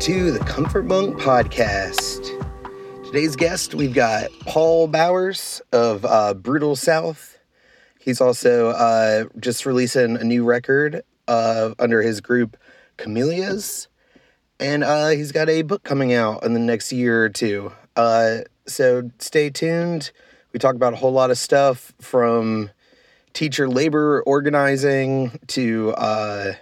to the Comfort Monk podcast. Today's guest, we've got Paul Bowers of uh, Brutal South. He's also uh, just releasing a new record uh, under his group Camellias. And uh, he's got a book coming out in the next year or two. Uh, so stay tuned. We talk about a whole lot of stuff from teacher labor organizing to uh,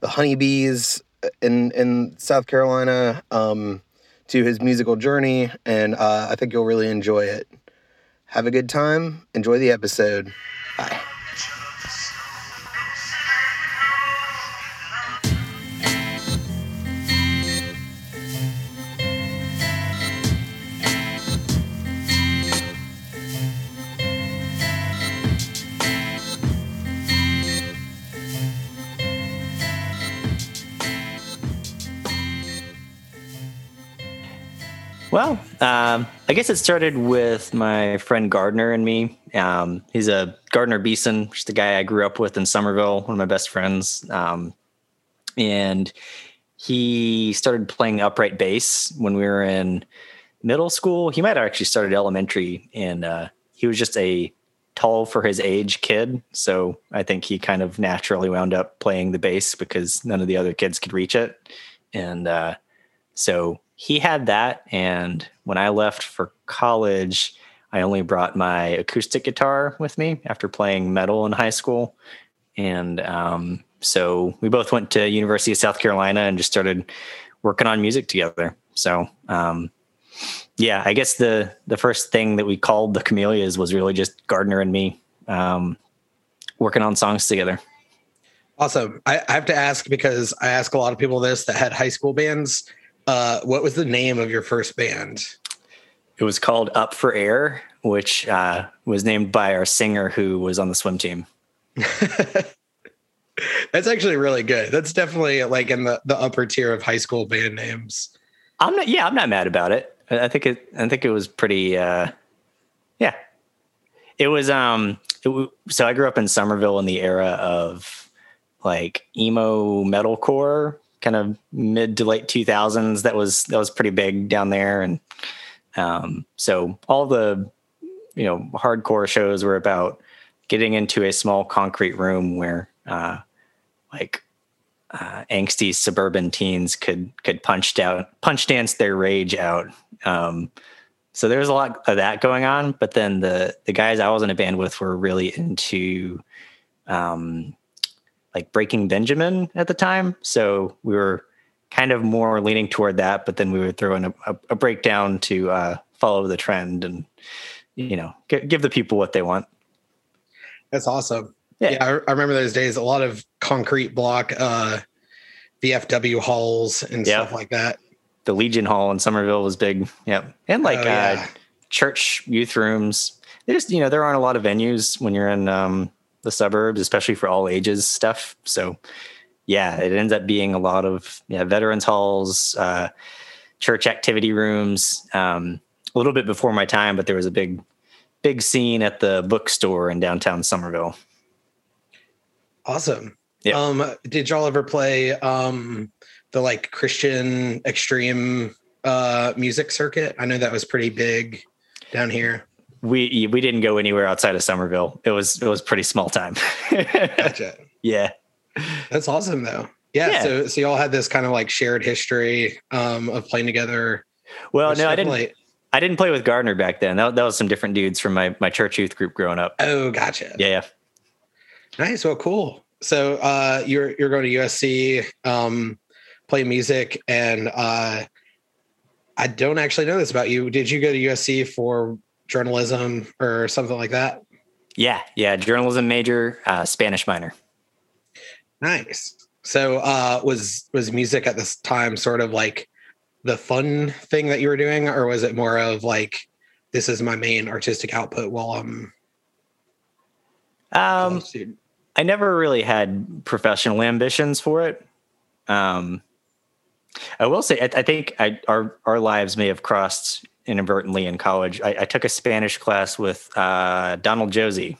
the honeybees in in South Carolina um, to his musical journey, and uh, I think you'll really enjoy it. Have a good time. Enjoy the episode. Bye. Well, um, I guess it started with my friend Gardner and me. Um, he's a Gardner Beeson, just the guy I grew up with in Summerville, one of my best friends. Um, and he started playing upright bass when we were in middle school. He might have actually started elementary, and uh, he was just a tall for his age kid. So I think he kind of naturally wound up playing the bass because none of the other kids could reach it. And uh, so he had that. And when I left for college, I only brought my acoustic guitar with me after playing metal in high school. And um, so we both went to University of South Carolina and just started working on music together. So um, yeah, I guess the the first thing that we called the Camellias was really just Gardner and me um, working on songs together. Awesome. I, I have to ask because I ask a lot of people this that had high school bands uh, what was the name of your first band? It was called Up for Air, which uh, was named by our singer who was on the swim team. That's actually really good. That's definitely like in the, the upper tier of high school band names. I'm not. Yeah, I'm not mad about it. I think it. I think it was pretty. Uh, yeah, it was. Um. It, so I grew up in Summerville in the era of like emo metalcore kind of mid to late 2000s that was that was pretty big down there. And um, so all the you know hardcore shows were about getting into a small concrete room where uh, like uh, angsty suburban teens could could punch down punch dance their rage out. Um, so there was a lot of that going on but then the the guys i was in a band with were really into um, like Breaking Benjamin at the time. So we were kind of more leaning toward that, but then we would throw in a, a, a breakdown to uh, follow the trend and, you know, g- give the people what they want. That's awesome. Yeah. yeah I, I, remember those days, a lot of concrete block uh, VFW halls and yep. stuff like that. The Legion Hall in Summerville was big. Yep. And like oh, yeah. uh, church youth rooms. They just, you know, there aren't a lot of venues when you're in um, the suburbs, especially for all ages stuff. So yeah, it ends up being a lot of yeah, veterans halls, uh, church activity rooms. Um, a little bit before my time, but there was a big, big scene at the bookstore in downtown Summerville. Awesome. Yeah. Um, did y'all ever play um, the like Christian extreme uh, music circuit? I know that was pretty big down here we we didn't go anywhere outside of Summerville. It was it was pretty small time. gotcha. Yeah. That's awesome though. Yeah, yeah, So so y'all had this kind of like shared history um, of playing together. Well, no, I didn't. I didn't play with Gardner back then. That, that was some different dudes from my my church youth group growing up. Oh, gotcha. Yeah, yeah. Nice. Well, cool. So uh, you're you're going to USC, um, play music, and uh, I don't actually know this about you. Did you go to USC for journalism or something like that? Yeah, yeah, journalism major, uh, Spanish minor. Nice. So, uh, was was music at this time sort of like the fun thing that you were doing, or was it more of like this is my main artistic output while I'm? Um, I never really had professional ambitions for it. Um, I will say, I, I think I, our our lives may have crossed inadvertently in college. I, I took a Spanish class with uh, Donald Josie,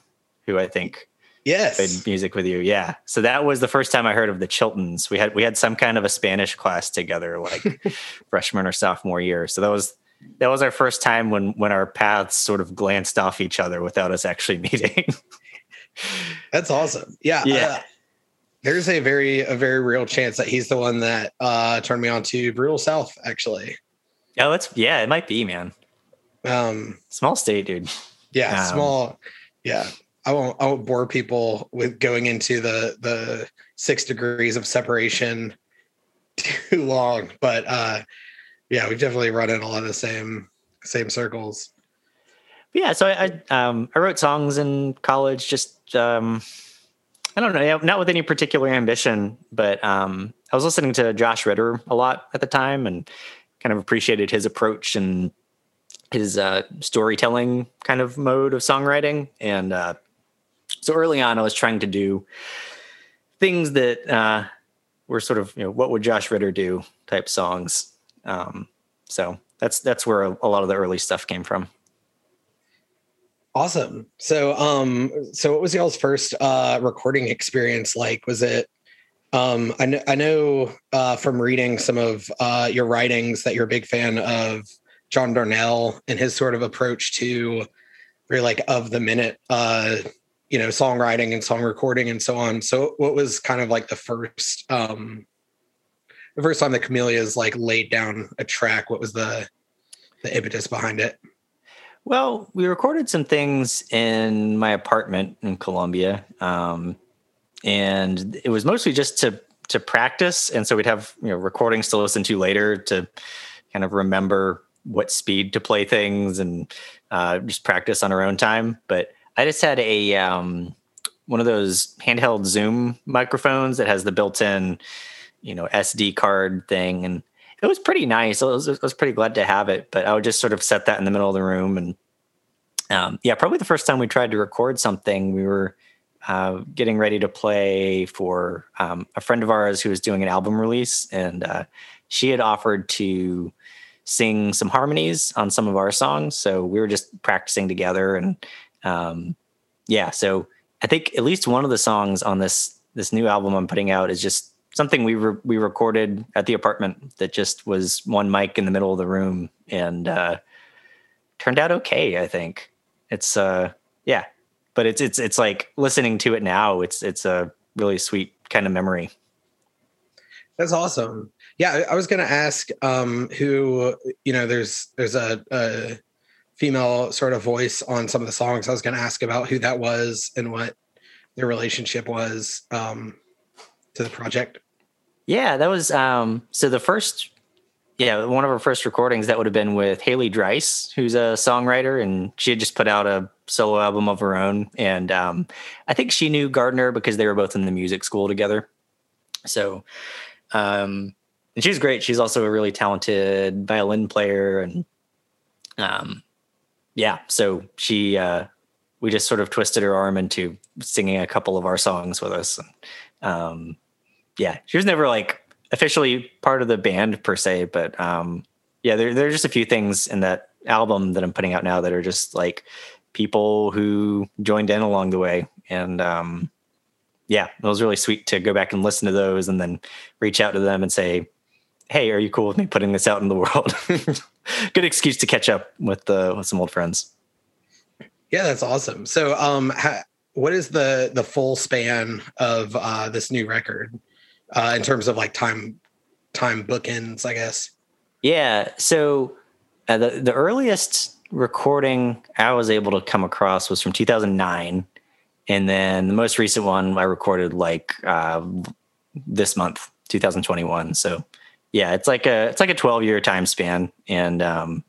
who I think Yes. played music with you. Yeah. So that was the first time I heard of the Chiltons. We had we had some kind of a Spanish class together, like freshman or sophomore year. So that was that was our first time when when our paths sort of glanced off each other without us actually meeting. That's awesome. Yeah. Yeah. uh, there's a very a very real chance that he's the one that uh turned me on to Brutal South actually. Oh, it's yeah, it might be, man. Um Small state, dude. yeah, Um, small yeah. I won't I won't bore people with going into the the six degrees of separation too long, but uh yeah, we've definitely run in a lot of the same same circles. yeah so I, I um i wrote songs in college just um i don't know not with any particular ambition but um i was listening to josh ritter a lot at the time and kind of appreciated his approach and his uh storytelling kind of mode of songwriting and uh so early on i was trying to do things that uh were sort of you know what would josh ritter do type songs um so that's that's where a, a lot of the early stuff came from Awesome. So um so what was y'all's first uh recording experience like? Was it um I know I know uh from reading some of uh your writings that you're a big fan of John Darnielle and his sort of approach to very like of the minute uh you know songwriting and song recording and so on. So what was kind of like the first um the first time that Camellia's like laid down a track, what was the the impetus behind it? Well, we recorded some things in my apartment in Columbia, um, and it was mostly just to to practice. And so we'd have you know recordings to listen to later to kind of remember what speed to play things and uh, just practice on our own time. But I just had a um, one of those handheld Zoom microphones that has the built-in you know SD card thing and it was pretty nice. I was, I was pretty glad to have it, but I would just sort of set that in the middle of the room. And um, yeah, probably the first time we tried to record something, we were uh, getting ready to play for um, a friend of ours who was doing an album release, and uh, she had offered to sing some harmonies on some of our songs. So we were just practicing together, and um, yeah, so I think at least one of the songs on this this new album I'm putting out is just something we re- we recorded at the apartment that just was one mic in the middle of the room and uh, turned out okay. I think it's uh yeah, but it's it's it's like listening to it now. It's it's a really sweet kind of memory. That's awesome. Yeah, I, was going to ask um, who you know. There's there's a, a female sort of voice on some of the songs. I was going to ask about who that was and what their relationship was um, to the project. Yeah, that was um so the first yeah, one of our first recordings that would have been with Haley Dreiss, who's a songwriter, and she had just put out a solo album of her own. And um, I think she knew Gardner because they were both in the music school together. So, um, and she's great. She's also a really talented violin player, and um, yeah. So she, uh, we just sort of twisted her arm into singing a couple of our songs with us. Um, yeah, she was never like officially part of the band per se, but um, yeah, there there are just a few things in that album that I'm putting out now that are just like people who joined in along the way, and um, yeah, it was really sweet to go back and listen to those, and then reach out to them and say, "Hey, are you cool with me putting this out in the world?" Good excuse to catch up with uh, with some old friends. Yeah, that's awesome. So, um, ha- what is the the full span of uh, this new record uh, in terms of like time time bookends? I guess. Yeah. So uh, the the earliest recording I was able to come across was from 2009, and then the most recent one I recorded like uh, this month, 2021. So yeah, it's like a it's like a 12 year time span, and um,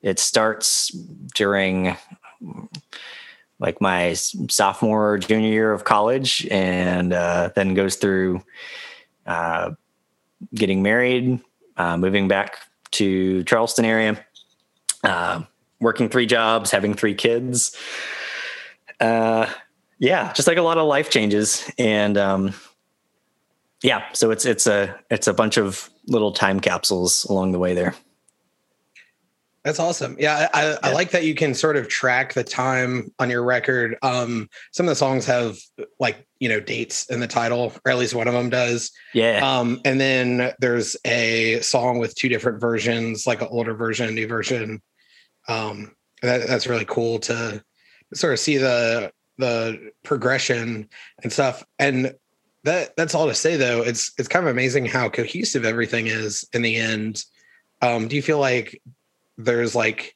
it starts during like my sophomore junior year of college, and uh, then goes through uh, getting married, uh, moving back to Charleston area, uh, working three jobs, having three kids. Uh, yeah, just like a lot of life changes, and um, yeah, so it's it's a it's a bunch of little time capsules along the way there. That's awesome. Yeah, I, yeah. I, like that you can sort of track the time on your record. Um, some of the songs have like you know dates in the title, or at least one of them does. Yeah. Um, and then there's a song with two different versions, like an older version, a new version. Um, that, that's really cool to sort of see the the progression and stuff. And that that's all to say though. It's it's kind of amazing how cohesive everything is in the end. Um, do you feel like there's like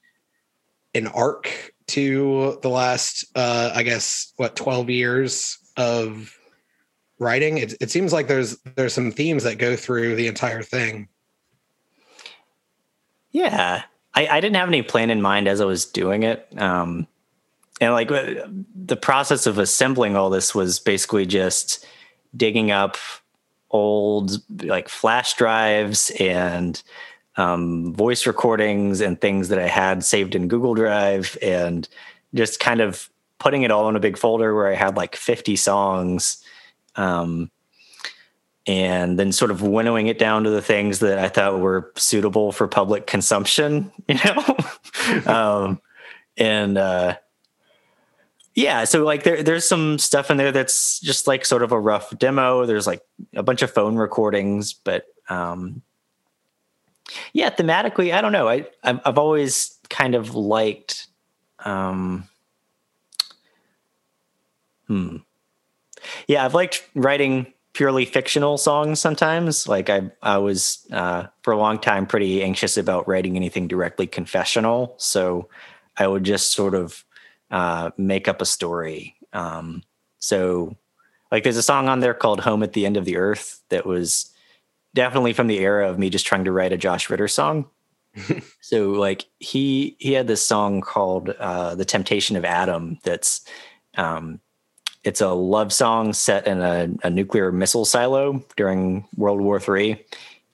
an arc to the last uh i guess what 12 years of writing it, it seems like there's there's some themes that go through the entire thing yeah i i didn't have any plan in mind as i was doing it um and like uh, the process of assembling all this was basically just digging up old like flash drives and um, voice recordings and things that I had saved in Google Drive and just kind of putting it all in a big folder where I had like 50 songs. Um, and then sort of winnowing it down to the things that I thought were suitable for public consumption, you know? um, and, uh, yeah, so like there, there's some stuff in there that's just like sort of a rough demo. There's like a bunch of phone recordings, but um, yeah, thematically, I don't know. I I've, always kind of liked. Um, hmm. Yeah, I've liked writing purely fictional songs sometimes. Like I I was uh, for a long time pretty anxious about writing anything directly confessional, so I would just sort of uh, make up a story. Um, so like there's a song on there called "Home at the End of the Earth" that was definitely from the era of me just trying to write a Josh Ritter song. so like he he had this song called uh, "The Temptation of Adam." That's um, it's a love song set in a, a nuclear missile silo during World War Three,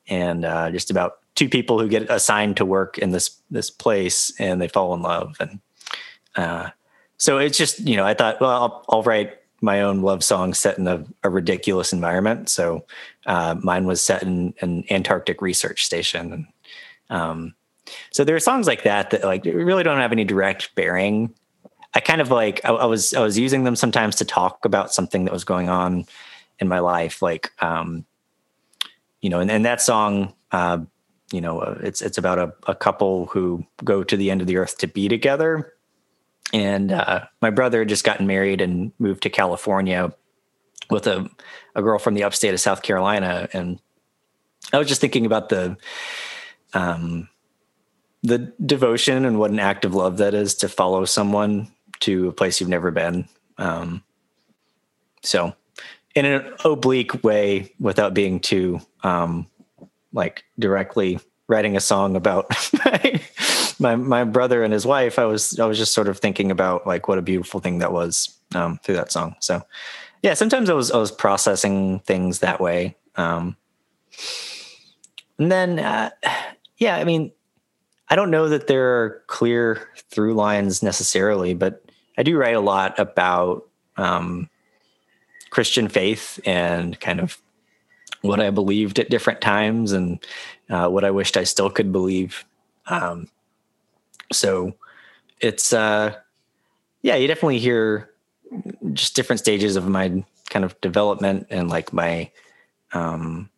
and uh, just about two people who get assigned to work in this this place and they fall in love and uh, so it's just you know I thought well I'll, I'll write my own love song set in a, a ridiculous environment. So uh, mine was set in an Antarctic research station. And, um, so there are songs like that that like really don't have any direct bearing. I kind of like I, I, was I was using them sometimes to talk about something that was going on in my life, like um, you know, and, and that song, uh, you know, uh, it's it's about a, a couple who go to the end of the earth to be together and uh, my brother had just gotten married and moved to California with a, a girl from the upstate of South Carolina. And I was just thinking about the, um, the devotion and what an act of love that is to follow someone to a place you've never been. Um, so in an oblique way, without being too, um, like directly writing a song about my my brother and his wife, I was I was just sort of thinking about like what a beautiful thing that was um, through that song. So yeah, sometimes I was I was processing things that way. Um, and then uh, yeah, I mean, I don't know that there are clear through lines necessarily, but I do write a lot about um, Christian faith and kind of what I believed at different times and uh, what I wished I still could believe. Um, so it's uh yeah, you definitely hear just different stages of my kind of development and like my um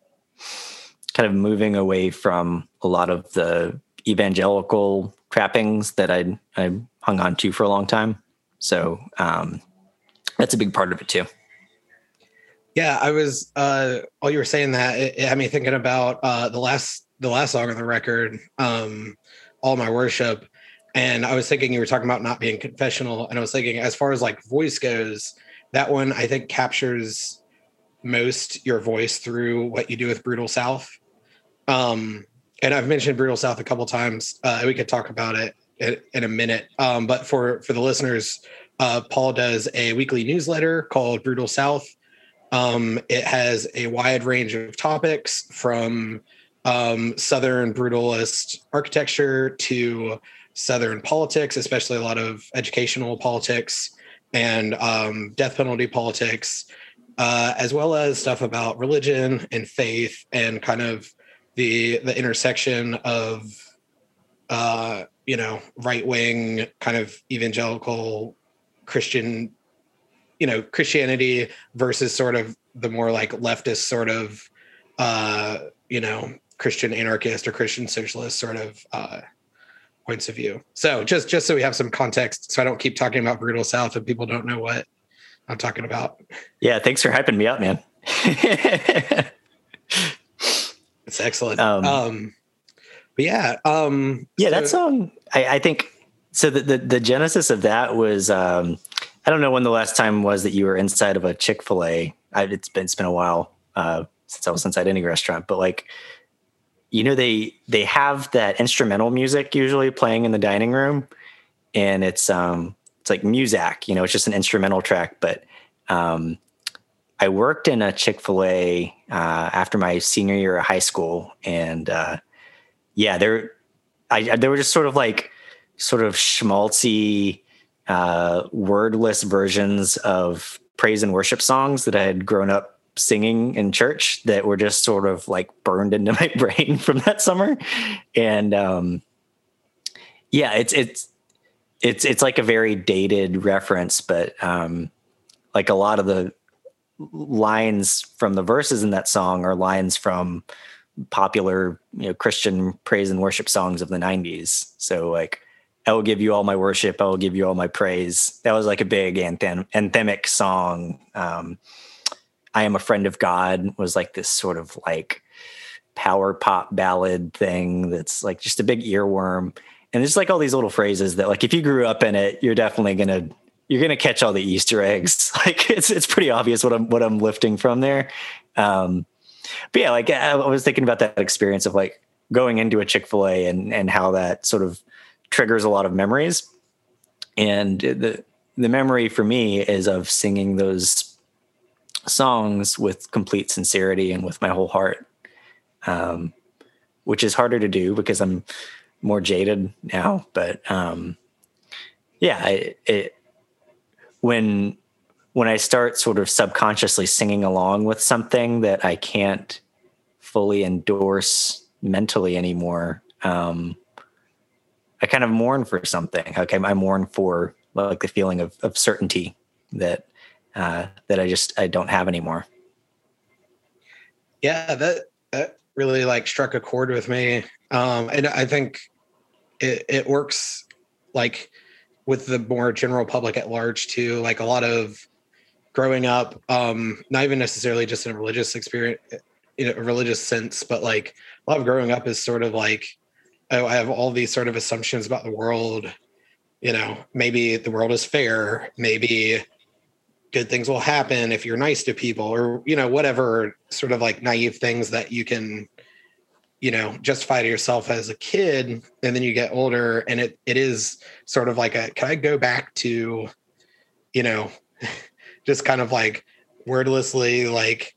kind of moving away from a lot of the evangelical trappings that I I hung on to for a long time. So um that's a big part of it too. Yeah, I was uh while you were saying that it, it had me thinking about uh the last the last song on the record, um, All My Worship and I was thinking you were talking about not being confessional, and I was thinking as far as like voice goes, that one I think captures most your voice through what you do with Brutal South. Um, and I've mentioned Brutal South a couple times. Uh, we could talk about it in, a minute. Um, but for for the listeners, uh, Paul does a weekly newsletter called Brutal South. Um, it has a wide range of topics from um, Southern brutalist architecture to Southern politics, especially a lot of educational politics and um, death penalty politics, uh, as well as stuff about religion and faith and kind of the the intersection of uh, you know right wing kind of evangelical Christian you know Christianity versus sort of the more like leftist sort of uh you know Christian anarchist or Christian socialist sort of uh points of view. So just just so we have some context, so I don't keep talking about brutal South and people don't know what I'm talking about. Yeah, thanks for hyping me up, man. it's excellent. Um, um but yeah, um yeah, so, that song I, I think so the, the, the genesis of that was um I don't know when the last time was that you were inside of a Chick-fil-A. I, it's been it's been a while uh since I was inside any restaurant, but like you know they they have that instrumental music usually playing in the dining room and it's um it's like Muzak, you know, it's just an instrumental track. But um, I worked in a Chick Fil A uh, after my senior year of high school, and uh, yeah, there, I they were just sort of like sort of schmaltzy, uh, wordless versions of praise and worship songs that I had grown up singing in church that were just sort of like burned into my brain from that summer. And um yeah, it's it's it's it's like a very dated reference, but um like a lot of the lines from the verses in that song are lines from popular, you know, Christian praise and worship songs of the 90s. So like I will give you all my worship, I will give you all my praise. That was like a big anthem anthemic song. Um I am a friend of God was like this sort of like power pop ballad thing that's like just a big earworm. And there's like all these little phrases that like if you grew up in it, you're definitely gonna you're gonna catch all the Easter eggs. Like it's it's pretty obvious what I'm what I'm lifting from there. Um, but yeah, like I was thinking about that experience of like going into a Chick Fil A and and how that sort of triggers a lot of memories. And the the memory for me is of singing those songs with complete sincerity and with my whole heart, um, which is harder to do because I'm more jaded now. But um, yeah, I, it, when when I start sort of subconsciously singing along with something that I can't fully endorse mentally anymore, um, I kind of mourn for something. Okay, I mourn for like the feeling of, of certainty that uh, that I just I don't have anymore. Yeah, that that really like struck a chord with me, um, and I think it it works like with the more general public at large too. Like a lot of growing up, um, not even necessarily just in a religious experience, in a religious sense, but like a lot of growing up is sort of like, oh, I have all these sort of assumptions about the world. You know, maybe the world is fair. Maybe good things will happen if you're nice to people or you know whatever sort of like naive things that you can you know justify to yourself as a kid and then you get older and it it is sort of like a can i go back to you know just kind of like wordlessly like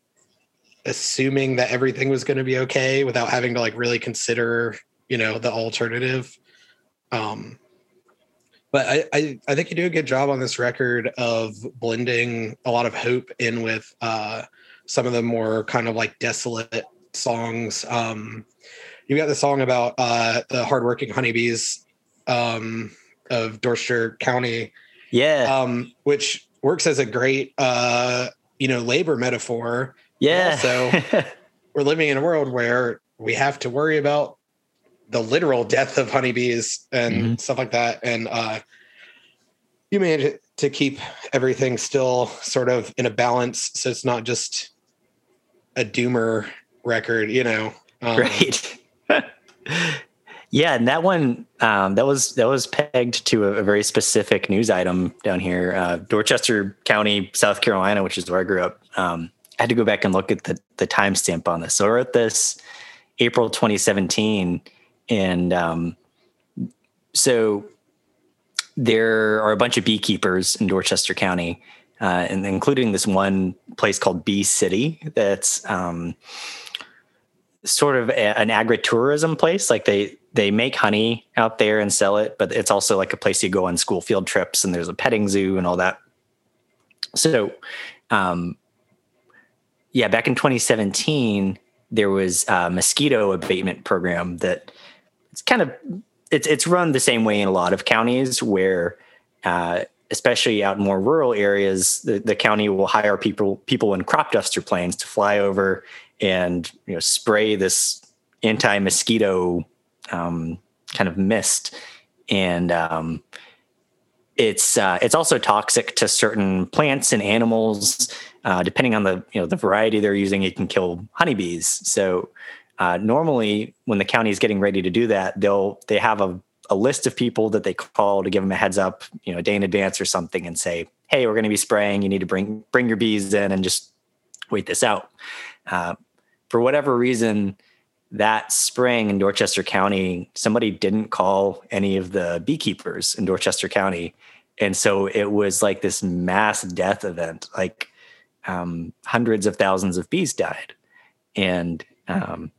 assuming that everything was going to be okay without having to like really consider you know the alternative. Um but I, I, I think you do a good job on this record of blending a lot of hope in with uh, some of the more kind of like desolate songs. Um, you got the song about uh, the hardworking honeybees um, of Dorchester County, yeah, um, which works as a great uh, you know labor metaphor. Yeah. So we're living in a world where we have to worry about the literal death of honeybees and mm-hmm. stuff like that. And uh, you manage to keep everything still sort of in a balance, so it's not just a doomer record, you know. Um, right. yeah, and that one um, that was that was pegged to a, a very specific news item down here, uh, Dorchester County, South Carolina, which is where I grew up. Um, I had to go back and look at the the timestamp on this. So I wrote this April 2017 and um, so there are a bunch of beekeepers in Dorchester County, uh, and including this one place called Bee City that's um, sort of a, an agritourism place. Like they they make honey out there and sell it, but it's also like a place you go on school field trips, and there's a petting zoo and all that. So, um, yeah, back in 2017, there was a mosquito abatement program that it's kind of it's it's run the same way in a lot of counties where uh, especially out in more rural areas, the, the county will hire people people in crop duster planes to fly over and you know spray this anti mosquito um, kind of mist, and um, it's uh, it's also toxic to certain plants and animals. Uh, depending on the you know the variety they're using, it can kill honeybees. So uh, normally, when the county is getting ready to do that, they'll they have a a list of people that they call to give them a heads up, you know, a day in advance or something, and say, "Hey, we're going to be spraying. You need to bring bring your bees in and just wait this out." Uh, for whatever reason, that spring in Dorchester County, somebody didn't call any of the beekeepers in Dorchester County, and so it was like this mass death event. Like um, hundreds of thousands of bees died, and um,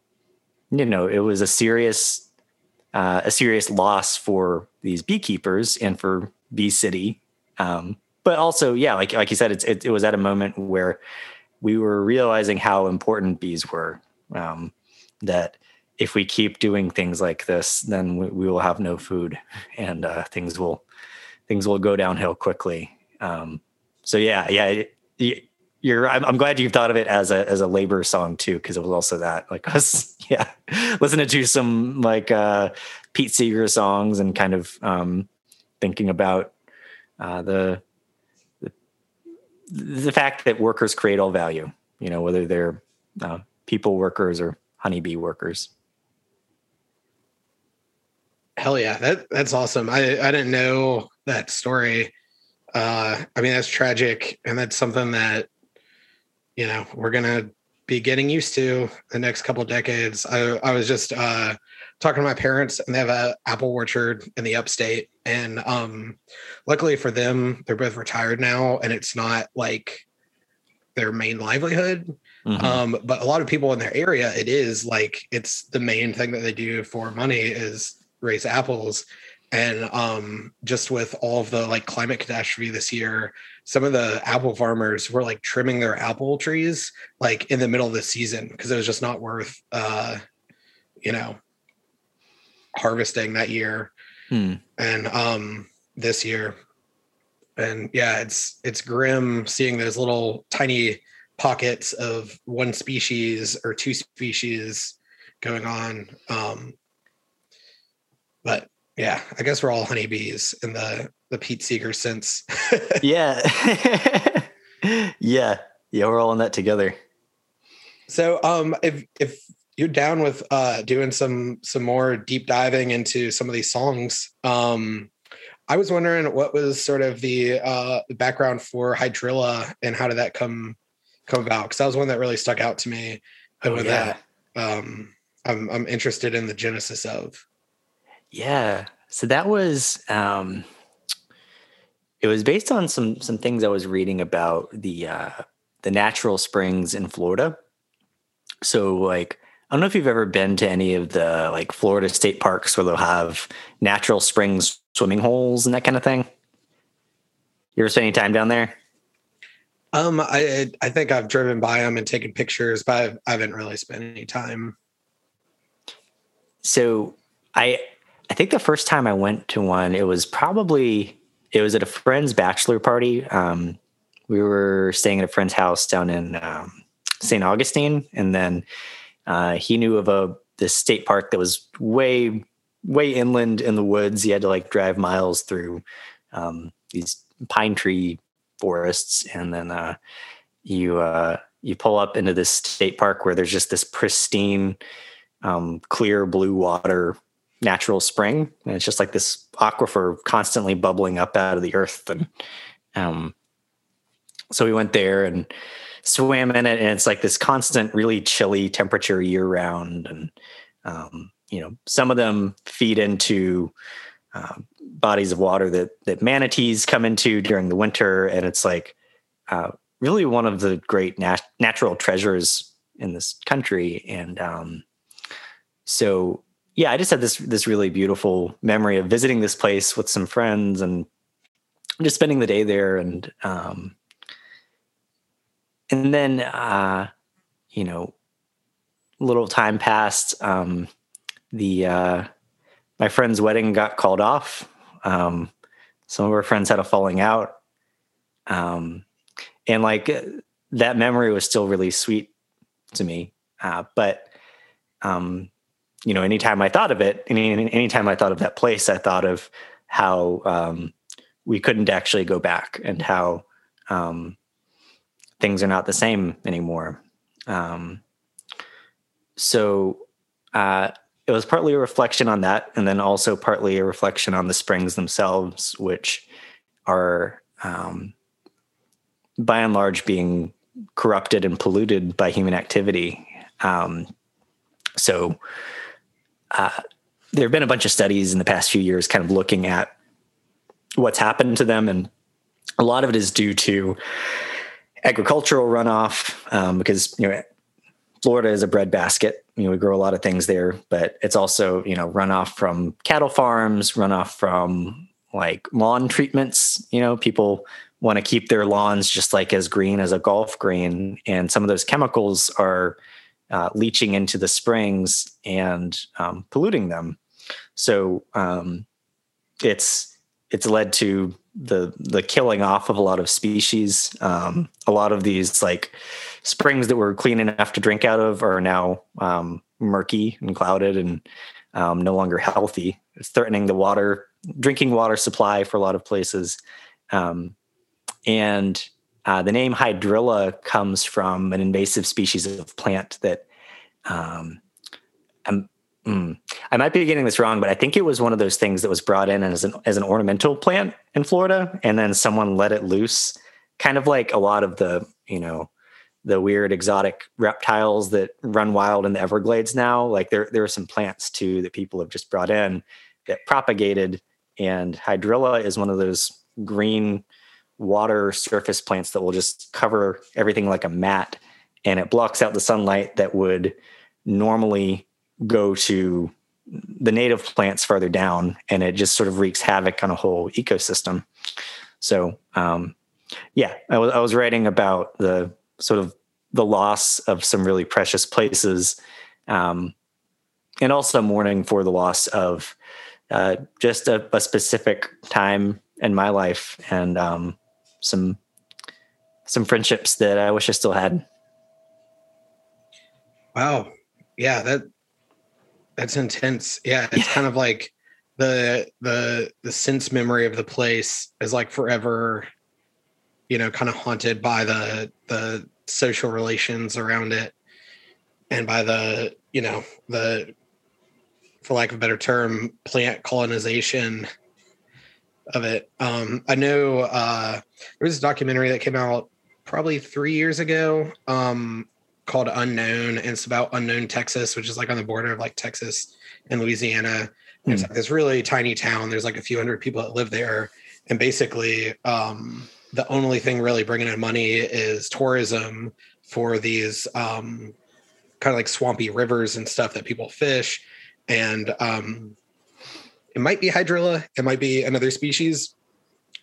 you know, it was a serious uh, a serious loss for these beekeepers and for Bee City. Um, but also, yeah, like like you said, it's it, it, was at a moment where we were realizing how important bees were. Um, that if we keep doing things like this, then we, we will have no food, and uh, things will things will go downhill quickly. Um, so yeah, yeah, you're I'm, I'm, glad you thought of it as a as a labor song too because it was also that like us yeah listening to some like uh pete seeger songs and kind of um thinking about uh the the, the fact that workers create all value you know whether they're uh, people workers or honeybee workers hell yeah that that's awesome i i didn't know that story uh i mean that's tragic and that's something that you know we're gonna be getting used to the next couple decades. I, I was just uh, talking to my parents, and they have a apple orchard in the upstate, and um, luckily for them, they're both retired now, and it's not like their main livelihood. Mm-hmm. Um, but a lot of people in their area, it is like it's the main thing that they do for money is raise apples. And um, just with all of the like climate catastrophe this year, some of the apple farmers were like trimming their apple trees like in the middle of the season because it was just not worth uh you know harvesting that year hmm. and um this year and yeah it's it's grim seeing those little tiny pockets of one species or two species going on um but yeah i guess we're all honeybees in the the Pete Seeger sense. yeah. yeah. Yeah, we're all in that together. So um if if you're down with uh doing some some more deep diving into some of these songs, um I was wondering what was sort of the uh the background for Hydrilla and how did that come come about? Because that was one that really stuck out to me. Oh, yeah. that um I'm I'm interested in the genesis of. Yeah. So that was um it was based on some some things I was reading about the uh, the natural springs in Florida. So like I don't know if you've ever been to any of the like Florida state parks where they'll have natural springs swimming holes and that kind of thing. You ever spend any time down there? Um, I I think I've driven by them and taken pictures, but I've, I haven't really spent any time. So I I think the first time I went to one, it was probably it was at a friend's bachelor party. Um, we were staying at a friend's house down in um, St. Augustine, and then uh, he knew of a this state park that was way way inland in the woods. He had to like drive miles through um, these pine tree forests, and then uh, you uh, you pull up into this state park where there's just this pristine, um, clear blue water natural spring and it's just like this aquifer constantly bubbling up out of the earth and um so we went there and swam in it and it's like this constant really chilly temperature year round and um you know some of them feed into uh, bodies of water that that manatees come into during the winter. And it's like uh, really one of the great nat- natural treasures in this country. And um so yeah, I just had this this really beautiful memory of visiting this place with some friends and just spending the day there. And um and then uh you know a little time passed um the uh my friend's wedding got called off. Um, some of our friends had a falling out. Um, and like that memory was still really sweet to me. Uh, but, um, you know, anytime I thought of it, any, anytime I thought of that place, I thought of how, um, we couldn't actually go back and how, um, things are not the same anymore. Um, so, uh, it was partly a reflection on that, and then also partly a reflection on the springs themselves, which are um, by and large being corrupted and polluted by human activity. Um, so uh, there have been a bunch of studies in the past few years kind of looking at what's happened to them, and a lot of it is due to agricultural runoff um, because you know Florida is a breadbasket. You know, we grow a lot of things there, but it's also, you know, runoff from cattle farms, runoff from like lawn treatments. You know, people want to keep their lawns just like as green as a golf green. And some of those chemicals are uh, leaching into the springs and um, polluting them. So um, it's it's led to the the killing off of a lot of species. Um, a lot of these like springs that were clean enough to drink out of are now um, murky and clouded and um, no longer healthy. It's threatening the water drinking water supply for a lot of places. Um, and uh, the name hydrilla comes from an invasive species of plant that um, Mm. I might be getting this wrong, but I think it was one of those things that was brought in as an as an ornamental plant in Florida, and then someone let it loose, kind of like a lot of the you know the weird exotic reptiles that run wild in the Everglades now. Like there there are some plants too that people have just brought in that propagated, and hydrilla is one of those green water surface plants that will just cover everything like a mat, and it blocks out the sunlight that would normally go to the native plants further down and it just sort of wreaks havoc on a whole ecosystem. So, um, yeah, I was, I was writing about the sort of the loss of some really precious places, um, and also mourning for the loss of uh, just a, a, specific time in my life and um, some some friendships that I wish I still had. Wow, yeah, that that's intense. Yeah, it's kind of like the the the sense memory of the place is like forever, you know, kind of haunted by the the social relations around it and by the, you know, the for lack of a better term, plant colonization of it. Um, I know uh, there was a documentary that came out probably three years ago um, called Unknown, and it's about Unknown, Texas, which is like on the border of like Texas and Louisiana. Mm. It's like this really tiny town. There's like a few hundred people that live there, and basically, um, the only thing really bringing in money is tourism for these um, kind of like swampy rivers and stuff that people fish. And um, it might be hydrilla, it might be another species,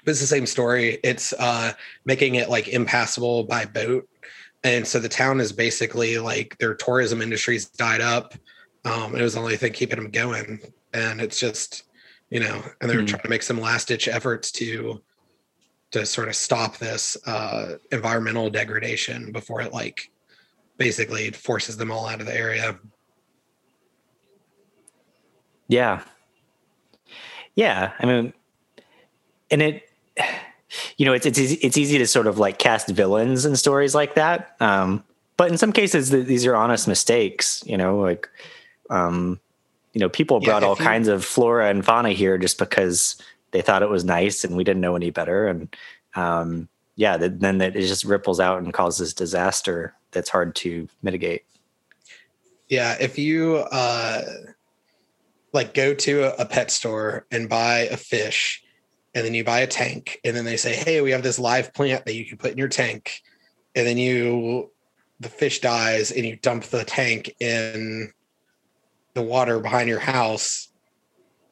but it's the same story. It's uh, making it like impassable by boat and so the town is basically like their tourism industry's died up. Um, it was the only thing keeping them going, and it's just you know, and they're mm trying to make some last ditch efforts to to sort of stop this uh, environmental degradation before it like basically forces them all out of the area. Yeah. Yeah, I mean, and it you know, it's it's easy, it's easy to sort of like cast villains in stories like that. Um, but in some cases, th- these are honest mistakes. You know, like um, you know, people brought yeah, all you, kinds of flora and fauna here just because they thought it was nice and we didn't know any better. And um, yeah, th- then it just ripples out and causes disaster that's hard to mitigate. Yeah, if you uh, like go to a pet store and buy a fish and then you buy a tank and then they say hey we have this live plant that you can put in your tank and then you the fish dies and you dump the tank in the water behind your house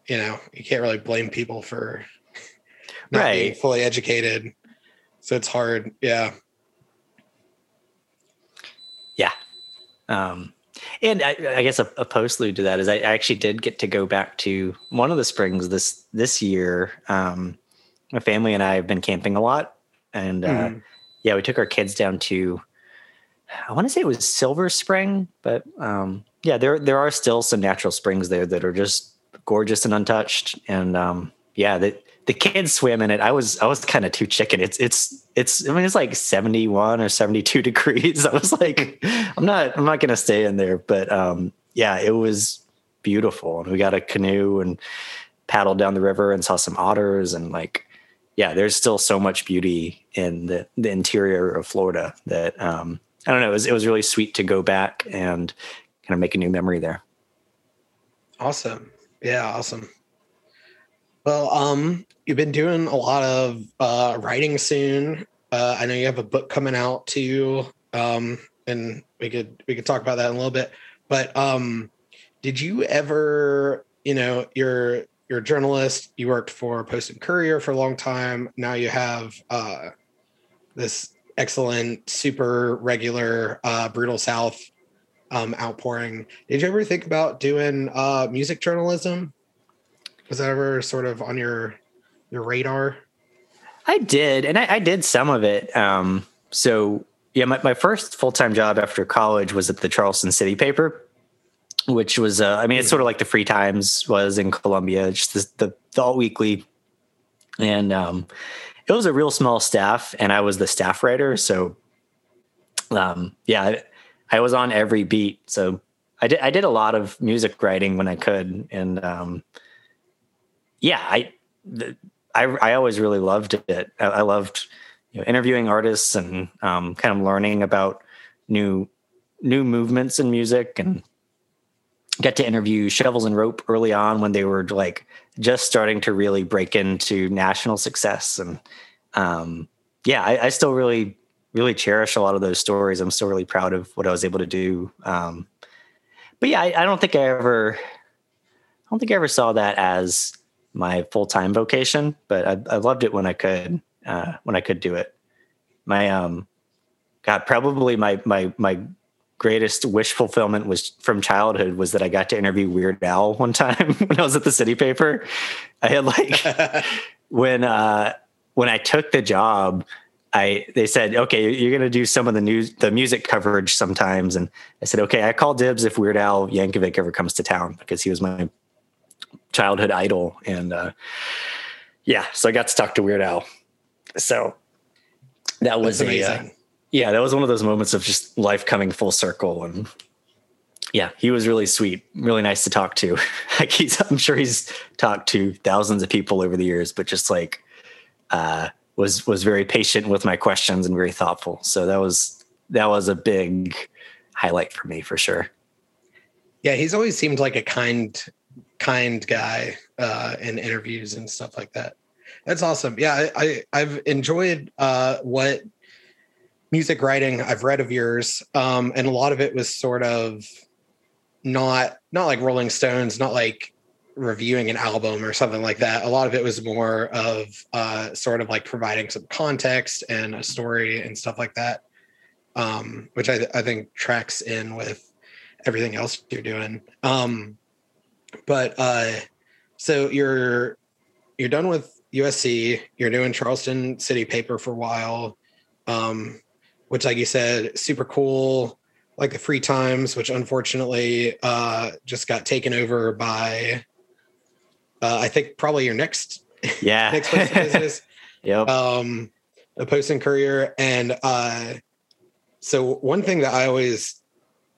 you know you can't really blame people for not right. being fully educated so it's hard yeah yeah um and I, I guess a, a postlude to that is I, actually did get to go back to one of the springs this this year. Um, my family and I have been camping a lot, and uh, Mhm. yeah, we took our kids down to. I want to say it was Silver Spring, but um, yeah, there there are still some natural springs there that are just gorgeous and untouched. And um, yeah, the the kids swim in it. I was I was kind of too chicken. It's it's it's I mean it's like seventy one or seventy two degrees. I was like, I'm not I'm not gonna stay in there. But um, yeah, it was beautiful, and we got a canoe and paddled down the river and saw some otters and like yeah, there's still so much beauty in the the interior of Florida that um, I don't know. It was it was really sweet to go back and kind of make a new memory there. Awesome. Yeah, awesome. Well, um, you've been doing a lot of uh, writing soon. Uh, I know you have a book coming out too, um, and we could we could talk about that in a little bit. But um, did you ever, you know, you're you're a journalist. You worked for Post and Courier for a long time. Now you have uh, this excellent, super regular, uh, brutal South um, outpouring. Did you ever think about doing uh, music journalism? Was that ever sort of on your your radar? I did, and I, I did some of it. Um, so yeah, my, my first full time job after college was at the Charleston City paper, which was uh, I mean it's sort of like the Free Times was in Columbia, just the the, the alt weekly, and um, it was a real small staff, and I was the staff writer. So um, yeah, I, was on every beat. So I did I did a lot of music writing when I could, and um, yeah, I. The, I, I always really loved it. I, I loved you know, interviewing artists and um, kind of learning about new new movements in music and got to interview Shovels and Rope early on when they were like just starting to really break into national success. And um, yeah, I, I still really, really cherish a lot of those stories. I'm still really proud of what I was able to do. Um, but yeah, I, I don't think I ever, I don't think I ever saw that as my full-time vocation, but I, I loved it when I could, uh, when I could do it. My, um, God, probably my, my, my greatest wish fulfillment was from childhood was that I got to interview Weird Al one time when I was at the city paper. I had like, when, uh, when I took the job, I, they said, okay, you're going to do some of the news, the music coverage sometimes. And I said, okay, I call dibs if Weird Al Yankovic ever comes to town because he was my childhood idol and uh yeah so i got to talk to weird al so that was That's a, uh, amazing. yeah that was one of those moments of just life coming full circle and yeah he was really sweet really nice to talk to like he's i'm sure he's talked to thousands of people over the years but just like uh was was very patient with my questions and very thoughtful so that was that was a big highlight for me for sure Yeah, he's always seemed like a kind, kind guy uh, in interviews and stuff like that. That's awesome. Yeah, I, I I've enjoyed uh, what music writing I've read of yours, um, and a lot of it was sort of not not like Rolling Stones, not like reviewing an album or something like that. A lot of it was more of uh, sort of like providing some context and a story and stuff like that, um, which I, I think tracks in with everything else you're doing. Um, but uh, so you're you're done with USC. You're doing Charleston City paper for a while, um, which, like you said, super cool. Like the Free Times, which unfortunately uh, just got taken over by, uh, I think probably your next yeah. next place of business yep. um the post and courier. And uh so one thing that i always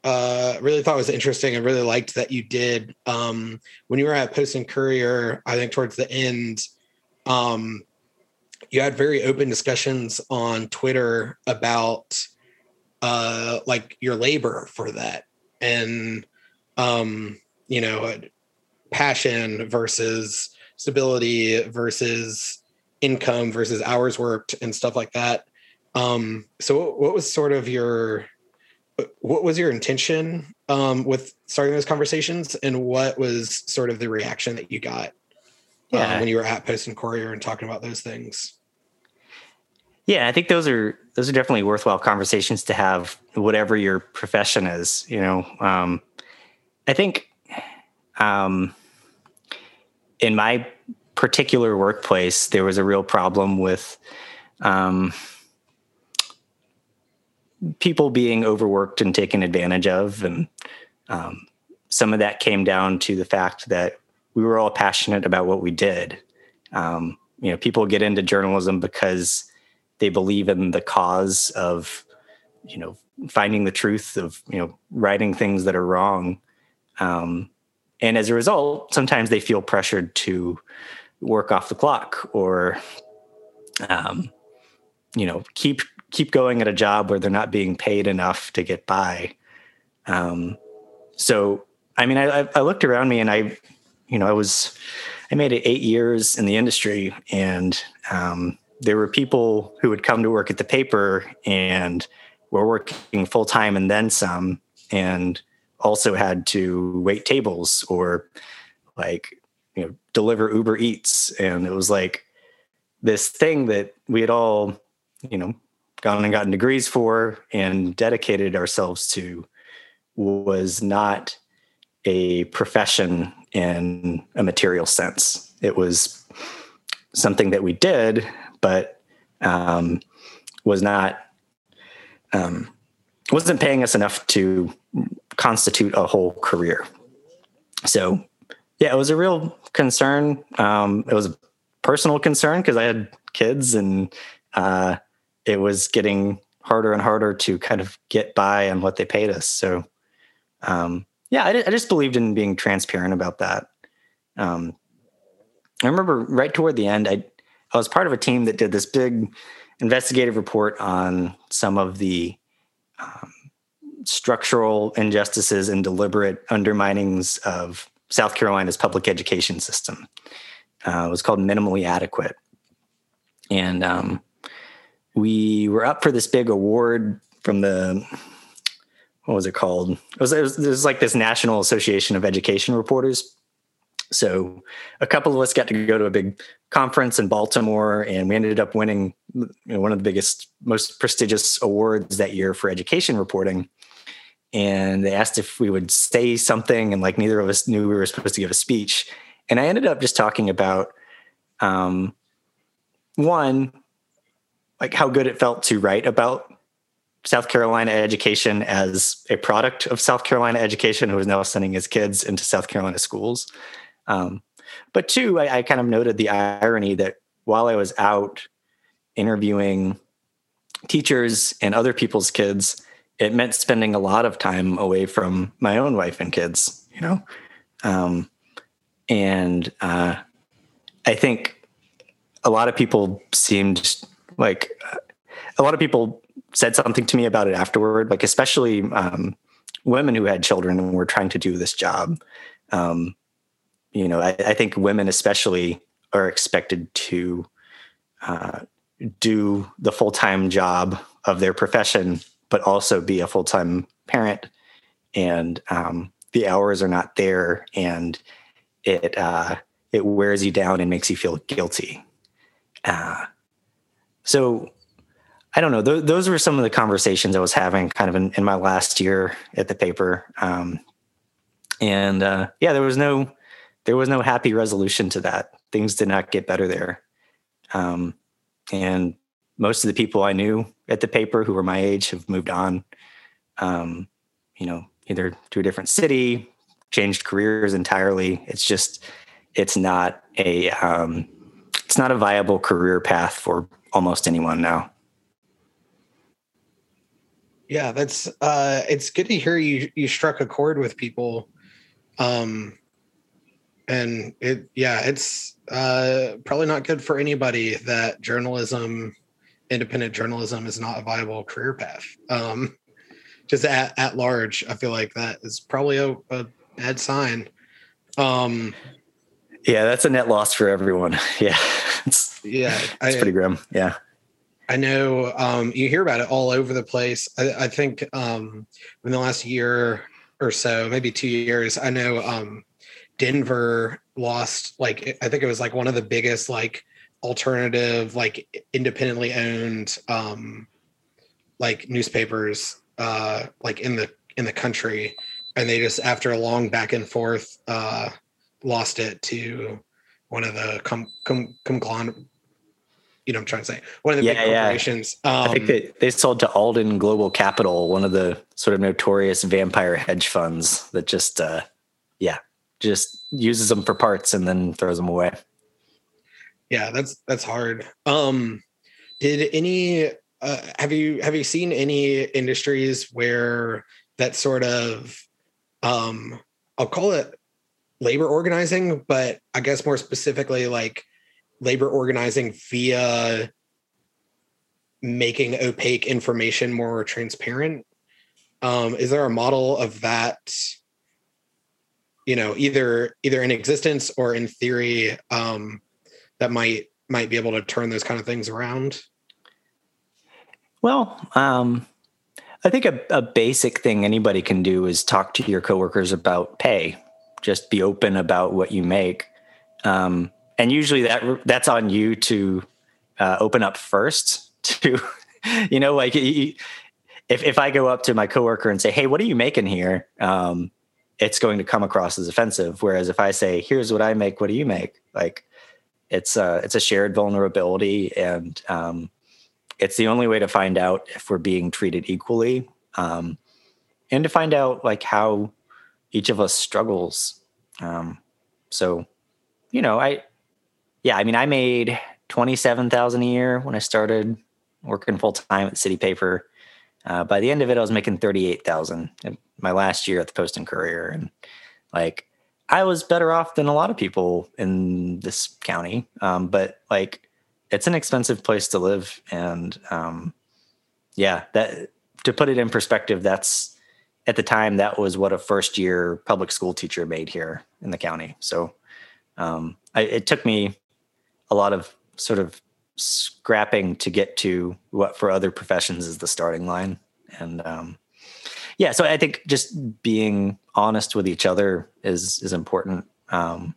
uh really thought was interesting and really liked that you did um when you were at post and courier i think towards the end um you had very open discussions on twitter about uh like your labor for that. And um you know passion versus stability versus income versus hours worked and stuff like that. Um, so what, what was sort of your what was your intention um, with starting those conversations, and what was sort of the reaction that you got uh, Yeah. when you were at Post and Courier and talking about those things? Yeah, I think those are those are definitely worthwhile conversations to have, whatever your profession is. You know, um, I think um, in my particular workplace, there was a real problem with um, people being overworked and taken advantage of. And um, some of that came down to the fact that we were all passionate about what we did. Um, you know, people get into journalism because they believe in the cause of, you know, finding the truth of, you know, writing things that are wrong. Um, and as a result, sometimes they feel pressured to work off the clock or, um, you know, keep keep going at a job where they're not being paid enough to get by. Um, so, I mean, I, I looked around me and I, you know, I was, I made it eight years in the industry, and um, there were people who would come to work at the paper and were working full time and then some, and also had to wait tables or like you know deliver Uber Eats, and it was like this thing that we had all you know gone and gotten degrees for and dedicated ourselves to was not a profession in a material sense. It was something that we did, but um, was not um, wasn't paying us enough to constitute a whole career. So, yeah, it was a real concern. Um, it was a personal concern because I had kids and uh, it was getting harder and harder to kind of get by on what they paid us. So, um, yeah, I, I, just believed in being transparent about that. Um, I remember right toward the end, I, I was part of a team that did this big investigative report on some of the um, structural injustices and deliberate underminings of South Carolina's public education system. Uh, it was called Minimally Adequate. And um, we were up for this big award from the what was it called? It was, it was, it was like this National Association of Education Reporters. So a couple of us got to go to a big conference in Baltimore, and we ended up winning you know, one of the biggest, most prestigious awards that year for education reporting. And they asked if we would say something, and like neither of us knew we were supposed to give a speech. And I ended up just talking about um, one, like how good it felt to write about South Carolina education as a product of South Carolina education who is now sending his kids into South Carolina schools. Um, but two, I, I, kind of noted the irony that while I was out interviewing teachers and other people's kids, it meant spending a lot of time away from my own wife and kids, you know? Um, and uh, I think a lot of people seemed like a lot of people said something to me about it afterward, like especially um, women who had children and were trying to do this job. Um, you know, I, I, think women especially are expected to uh, do the full time job of their profession, but also be a full time parent. And um, the hours are not there, and it uh, it wears you down and makes you feel guilty. Uh, so I don't know. Th- those were some of the conversations I was having kind of in, in my last year at the paper. Um, and uh, yeah, there was no there was no happy resolution to that. Things did not get better there. Um, and most of the people I knew at the paper who were my age have moved on. Um, you know, either to a different city, changed careers entirely. It's just it's not a um, it's not a viable career path for almost anyone now. Yeah, that's uh it's good to hear you you struck a chord with people. Um and it yeah, it's uh probably not good for anybody that journalism independent journalism is not a viable career path. Um just at, at large, I feel like that is probably a, a bad sign. Um yeah, that's a net loss for everyone. Yeah. It's yeah, it's I, pretty grim. Yeah. I know um, you hear about it all over the place. I, I think um, in the last year or so, maybe two years, I know um, Denver lost like I think it was like one of the biggest like alternative like independently owned um, like newspapers uh, like in the in the country and they just after a long back and forth uh, lost it to one of the com, com, com, you know, I'm trying to say one of the Yeah, big yeah. corporations. Um, I think they, they sold to Alden Global Capital, one of the sort of notorious vampire hedge funds that just, uh, yeah, just uses them for parts and then throws them away. yeah, that's that's hard. Um, did any uh, have you have you seen any industries where that sort of um, I'll call it labor organizing, but I guess more specifically like labor organizing via making opaque information more transparent. Um, is there a model of that? You know, either either in existence or in theory um, that might might be able to turn those kind of things around. Well, um, I think a, a basic thing anybody can do is talk to your coworkers about pay. Just be open about what you make, um, and usually that that's on you to uh, open up first. To you know, like if if I go up to my coworker and say, "Hey, what are you making here?" Um, it's going to come across as offensive. Whereas if I say, "Here's what I make," what do you make? Like it's a it's a shared vulnerability, and um, it's the only way to find out if we're being treated equally um, and to find out like how each of us struggles um, so you know i yeah i mean i made 27000 a year when i started working full-time at the city paper uh, by the end of it i was making 38000 in my last year at the post and courier. And like i was better off than a lot of people in this county. Um, but like it's an expensive place to live. And um, yeah that to put it in perspective that's at the time that was what a first year public school teacher made here in the county. So um, I, it took me a lot of sort of scrapping to get to what for other professions is the starting line. And um, yeah so i think just being honest with each other is is important. Um,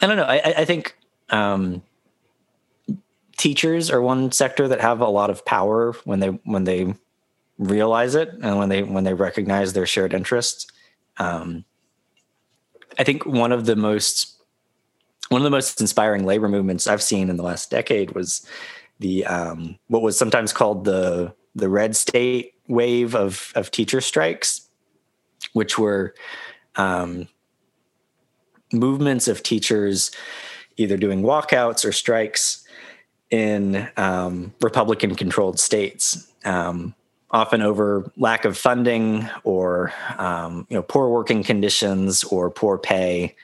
i don't know. I, I think um, teachers are one sector that have a lot of power when they when they realize it and when they when they recognize their shared interests. Um, I think one of the most one of the most inspiring labor movements I've seen in the last decade was the um, what was sometimes called the the red state wave of of teacher strikes, which were um, movements of teachers either doing walkouts or strikes in um, Republican controlled states, um, often over lack of funding or um, you know poor working conditions or poor pay.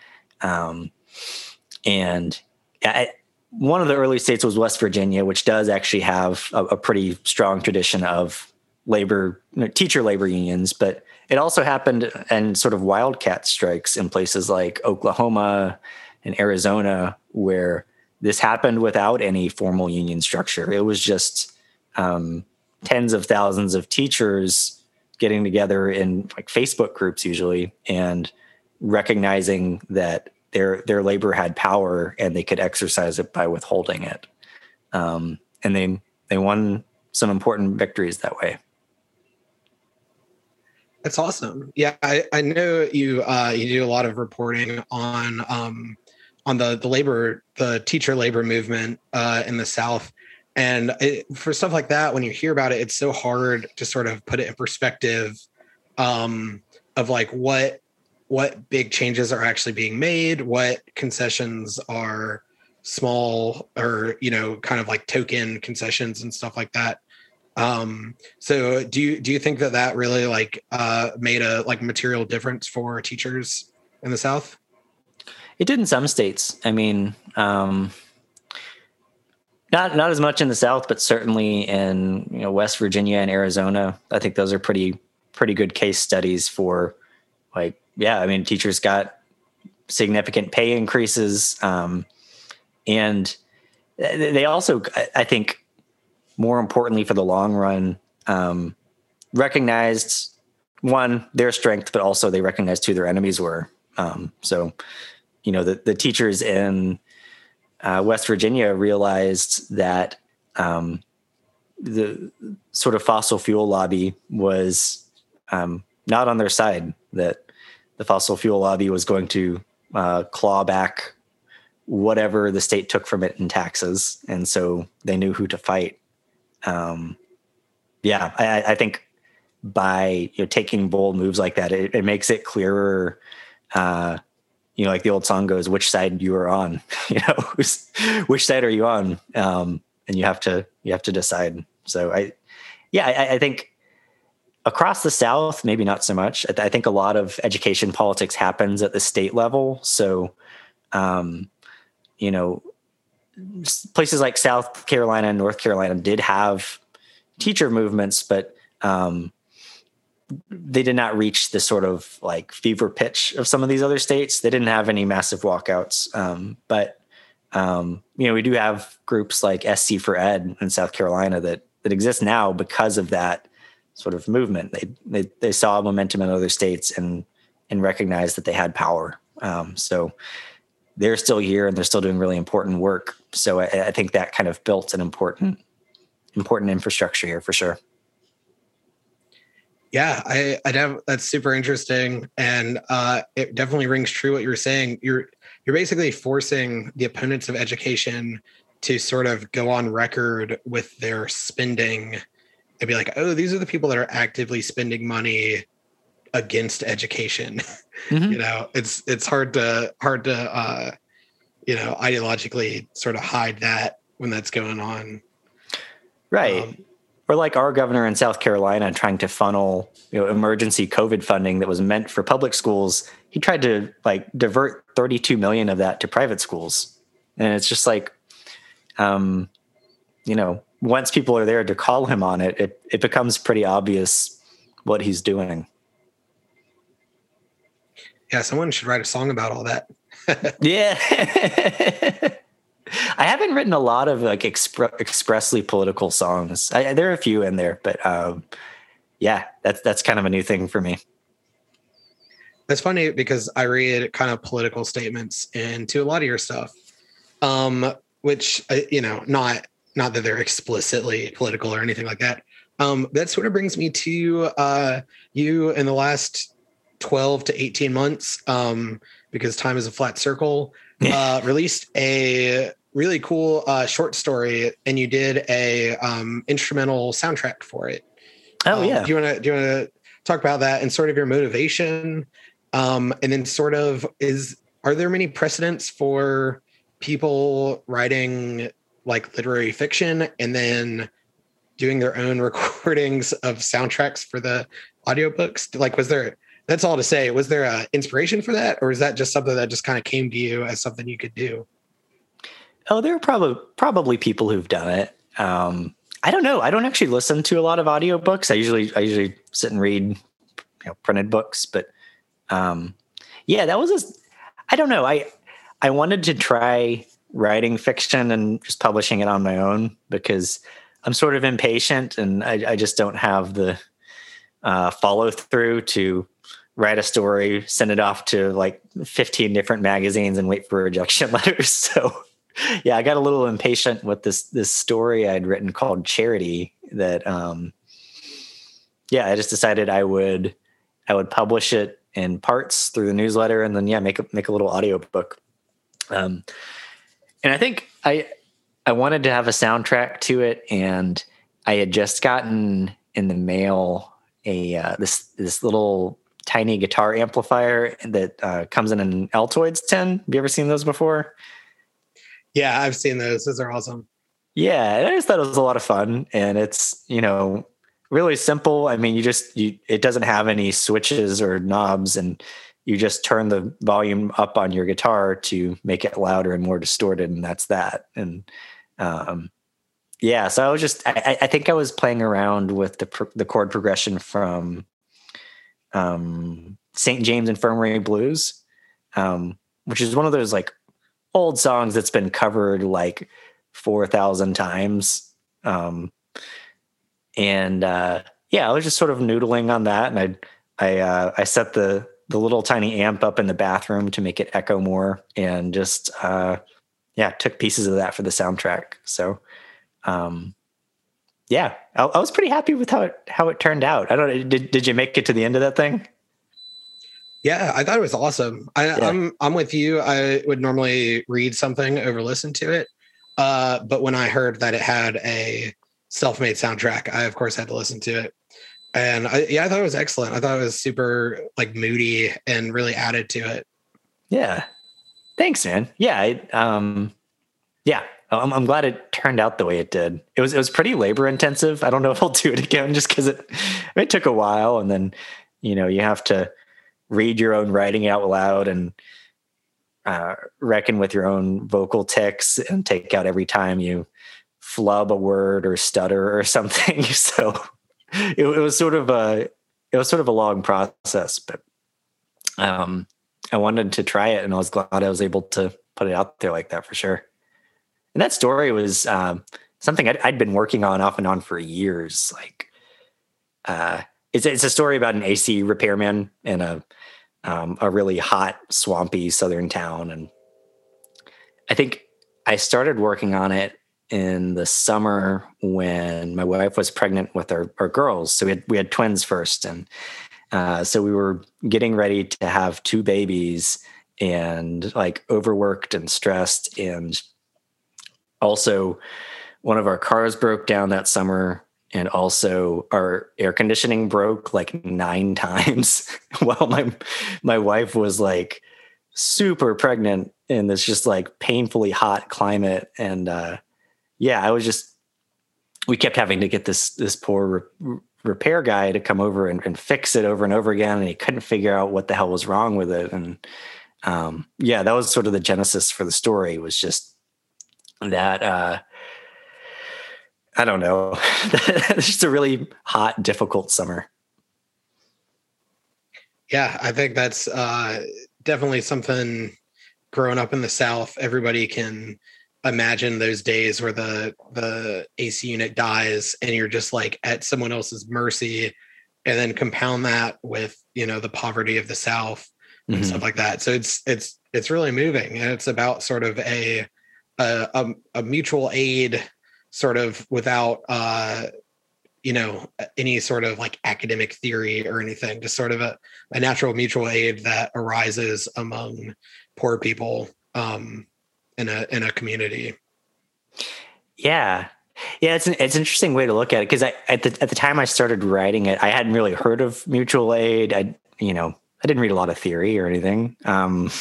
And I, one of the early states was West Virginia, which does actually have a, a pretty strong tradition of labor teacher labor unions, but it also happened in sort of wildcat strikes in places like Oklahoma and Arizona, where this happened without any formal union structure. It was just um, tens of thousands of teachers getting together in like Facebook groups usually and recognizing that their their labor had power and they could exercise it by withholding it. Um, and they they won some important victories that way. That's awesome. Yeah, I, I know you uh, you do a lot of reporting on um, on the the labor the teacher labor movement uh, in the South, and it, for stuff like that, when you hear about it, it's so hard to sort of put it in perspective um, of like what what big changes are actually being made, what concessions are small or you know kind of like token concessions and stuff like that um so do you do you think that that really like uh made a like material difference for teachers in the south It did in some states. I mean, um, not not as much in the South, but certainly in you know West Virginia and Arizona. I think those are pretty pretty good case studies for like yeah. I mean, teachers got significant pay increases, um, and they also, I- think, more importantly for the long run, um, recognized one their strength, but also they recognized who their enemies were. Um, so you know the, the teachers in uh, West Virginia realized that um, the sort of fossil fuel lobby was um, not on their side. That the fossil fuel lobby was going to uh, claw back whatever the state took from it in taxes, and so they knew who to fight. Um, yeah, I, I, think by you know taking bold moves like that, it, it makes it clearer. Uh, you know, like the old song goes, "Which side you are on?" you know, which side are you on? Um, and you have to you have to decide. So I, yeah, I, I think across the South, maybe not so much. I, think a lot of education politics happens at the state level. So, um, you know, places like South Carolina and North Carolina did have teacher movements, but um, they did not reach the sort of like fever pitch of some of these other states. They didn't have any massive walkouts, um, but um, you know we do have groups like SC for Ed in South Carolina that that exist now because of that sort of movement. They they, they saw momentum in other states and and recognized that they had power. Um, so they're still here and they're still doing really important work. So I, I think that kind of built an important important infrastructure here for sure. Yeah, I, I that's super interesting, and uh, it definitely rings true what you're saying. You're you're basically forcing the opponents of education to sort of go on record with their spending and be like, oh, these are the people that are actively spending money against education. Mm-hmm. you know, it's it's hard to hard to uh, you know ideologically sort of hide that when that's going on. Right. Um, or like our governor in South Carolina trying to funnel you know emergency COVID funding that was meant for public schools. He tried to like divert 32 million of that to private schools, and it's just like, um, you know, once people are there to call him on it, it it becomes pretty obvious what he's doing. Yeah, someone should write a song about all that. yeah. I haven't written a lot of like expre- expressly political songs. I, there are a few in there, but um, yeah, that's that's kind of a new thing for me. That's funny because I read kind of political statements into a lot of your stuff, um, which uh, you know, not not that they're explicitly political or anything like that. Um, that sort of brings me to uh, you in the last twelve to eighteen months, um, because time is a flat circle. Uh, released a really cool uh, short story, and you did a um, instrumental soundtrack for it. Oh um, yeah. Do you want to do you want to talk about that and sort of your motivation, um, and then sort of is are there many precedents for people writing like literary fiction and then doing their own recordings of soundtracks for the audiobooks? Like, was there? That's all to say. Was there a inspiration for that, or is that just something that just kind of came to you as something you could do? Oh, there are probably probably people who've done it. Um, I don't know. I don't actually listen to a lot of audiobooks. I usually I usually sit and read you know, printed books, but um, yeah, that was a, I don't know. I I wanted to try writing fiction and just publishing it on my own because I'm sort of impatient and I, I just don't have the uh, follow through to write a story, send it off to like 15 different magazines and wait for rejection letters. So yeah, I got a little impatient with this this story I'd written called Charity that um yeah, I just decided I would I would publish it in parts through the newsletter and then yeah, make a make a little audio book. Um and I think I I wanted to have a soundtrack to it and I had just gotten in the mail a uh, this this little tiny guitar amplifier that uh, comes in an Altoids tin. Have you ever seen those before? Yeah, I've seen those. Those are awesome. Yeah, and I just thought it was a lot of fun, and it's you know really simple. I mean, you just you it doesn't have any switches or knobs, and you just turn the volume up on your guitar to make it louder and more distorted, and that's that. And um, yeah, so I was just I, I think I was playing around with the the chord progression from um, St. James Infirmary Blues, um, which is one of those like old songs that's been covered like 4,000 times. Um, and uh, yeah, I was just sort of noodling on that. And I, I, uh, I set the, the little tiny amp up in the bathroom to make it echo more and just, uh, yeah, took pieces of that for the soundtrack. So, um, yeah, I, I, was pretty happy with how it how it turned out. I don't did did you make it to the end of that thing? Yeah, I thought it was awesome. I, yeah. I'm I'm with you. I would normally read something over listen to it, uh, but when I heard that it had a self-made soundtrack, I of course had to listen to it. And I, yeah, I thought it was excellent. I thought it was super like moody and really added to it. Yeah, thanks, man. Yeah, I, um, yeah, I'm, I'm, glad it turned out the way it did. It was it was pretty labor intensive. I don't know if I'll do it again just because it it took a while, and then you know you have to read your own writing out loud and uh, reckon with your own vocal tics and take out every time you flub a word or stutter or something. so it, it was sort of a it was sort of a long process, but um, I wanted to try it, and I was glad I was able to put it out there like that for sure. And that story was um, something I'd, I'd, been working on off and on for years. Like, uh, it's it's a story about an AC repairman in a um, a really hot, swampy southern town, and I think I started working on it in the summer when my wife was pregnant with our, our girls. So we had we had twins first, and uh, so we were getting ready to have two babies, and like overworked and stressed, and also one of our cars broke down that summer and also our air conditioning broke like nine times while my my wife was like super pregnant. In this just like painfully hot climate. And uh yeah i was just we kept having to get this this poor re- repair guy to come over and, and, fix it over and over again and he couldn't figure out what the hell was wrong with it and um yeah that was sort of the genesis for the story was just that uh I don't know. it's just a really hot, difficult summer. Yeah, I think that's uh, definitely something growing up in the South, everybody can imagine those days where the the AC unit dies and you're just like at someone else's mercy and then compound that with you know the poverty of the south and mm-hmm. stuff like that so it's it's it's really moving and it's about sort of a a, a, a mutual aid sort of without uh you know any sort of like academic theory or anything just sort of a, a natural mutual aid that arises among poor people um in a in a community. Yeah. Yeah it's an it's an interesting way to look at it because i at the at the time i started writing it i hadn't really heard of mutual aid. I you know i didn't read a lot of theory or anything um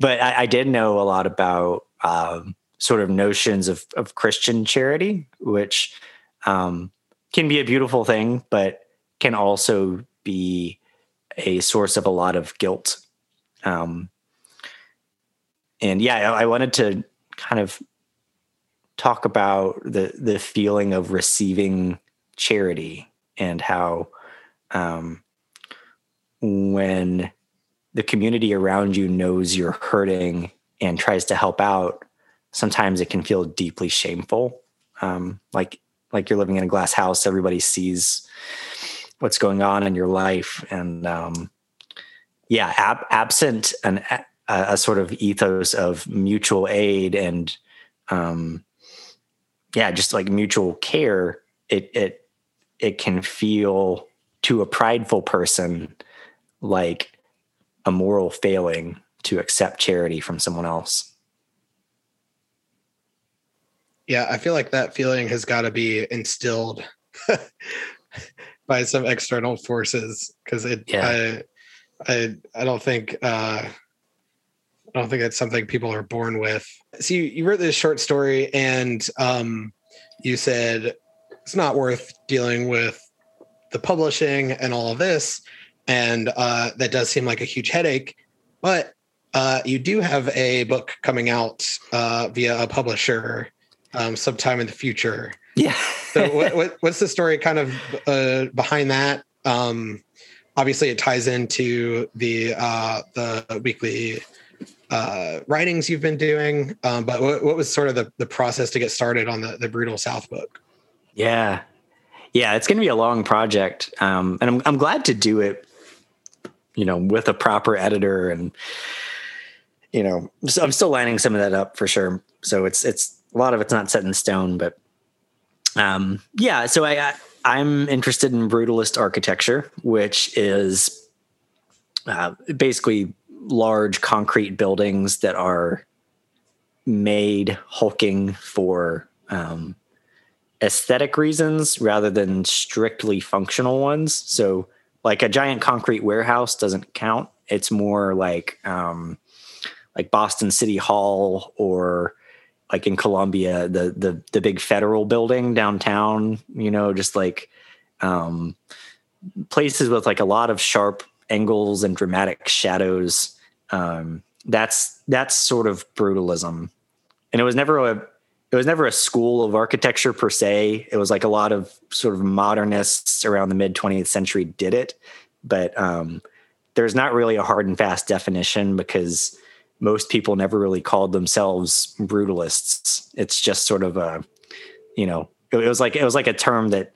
but i, I did know a lot about um sort of notions of, of Christian charity, which um, can be a beautiful thing, but can also be a source of a lot of guilt. Um, and yeah, I, wanted to kind of talk about the the feeling of receiving charity and how um, when the community around you knows you're hurting and tries to help out sometimes it can feel deeply shameful. Um, like like you're living in a glass house, everybody sees what's going on in your life, and um, yeah, ab- absent an a, a, sort of ethos of mutual aid and um, yeah, just like mutual care, it it it can feel to a prideful person like a moral failing to accept charity from someone else. Yeah, I feel like that feeling has got to be instilled by some external forces because it. Yeah. I, I I don't think uh, I don't think it's something people are born with. So you, you wrote this short story and um, you said it's not worth dealing with the publishing and all of this, and uh, that does seem like a huge headache. But uh, you do have a book coming out uh, via a publisher um, sometime in the future. Yeah. so what, what, what's the story kind of uh, behind that? Um, obviously, it ties into the uh, the weekly uh, writings you've been doing. Um, but what, what was sort of the, the process to get started on the the brutal South book? Yeah, yeah, it's going to be a long project, um, and I'm I'm glad to do it. You know, with a proper editor and you know, I'm still lining some of that up for sure. So it's it's a lot of it's not set in stone, but um, yeah, so I, I I'm interested in brutalist architecture, which is uh, basically large concrete buildings that are made hulking for um, aesthetic reasons rather than strictly functional ones. So, like a giant concrete warehouse doesn't count. It's more like um, like Boston City Hall or like in Columbia, the the the big federal building downtown, you know, just like um places with like a lot of sharp angles and dramatic shadows. Um that's that's sort of brutalism. And it was never a it was never a school of architecture per se. It was like a lot of sort of modernists around the mid 20th century did it, but um, there's not really a hard and fast definition because most people never really called themselves brutalists. It's just sort of a, you know, it, was like it was like a term that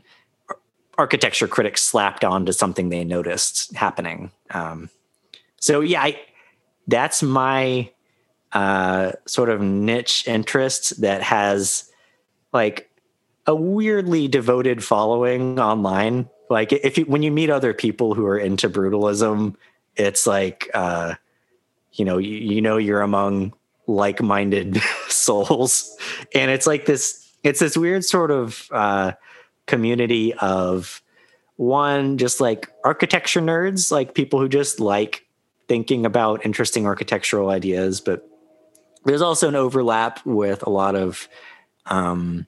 architecture critics slapped onto something they noticed happening. Um, so yeah, I, that's my uh, sort of niche interest that has like a weirdly devoted following online. Like if you when you meet other people who are into brutalism, it's like uh, you know you, you know you're among like-minded souls, and it's like this it's this weird sort of uh, community of one just like architecture nerds, like people who just like thinking about interesting architectural ideas, but there's also an overlap with a lot of um,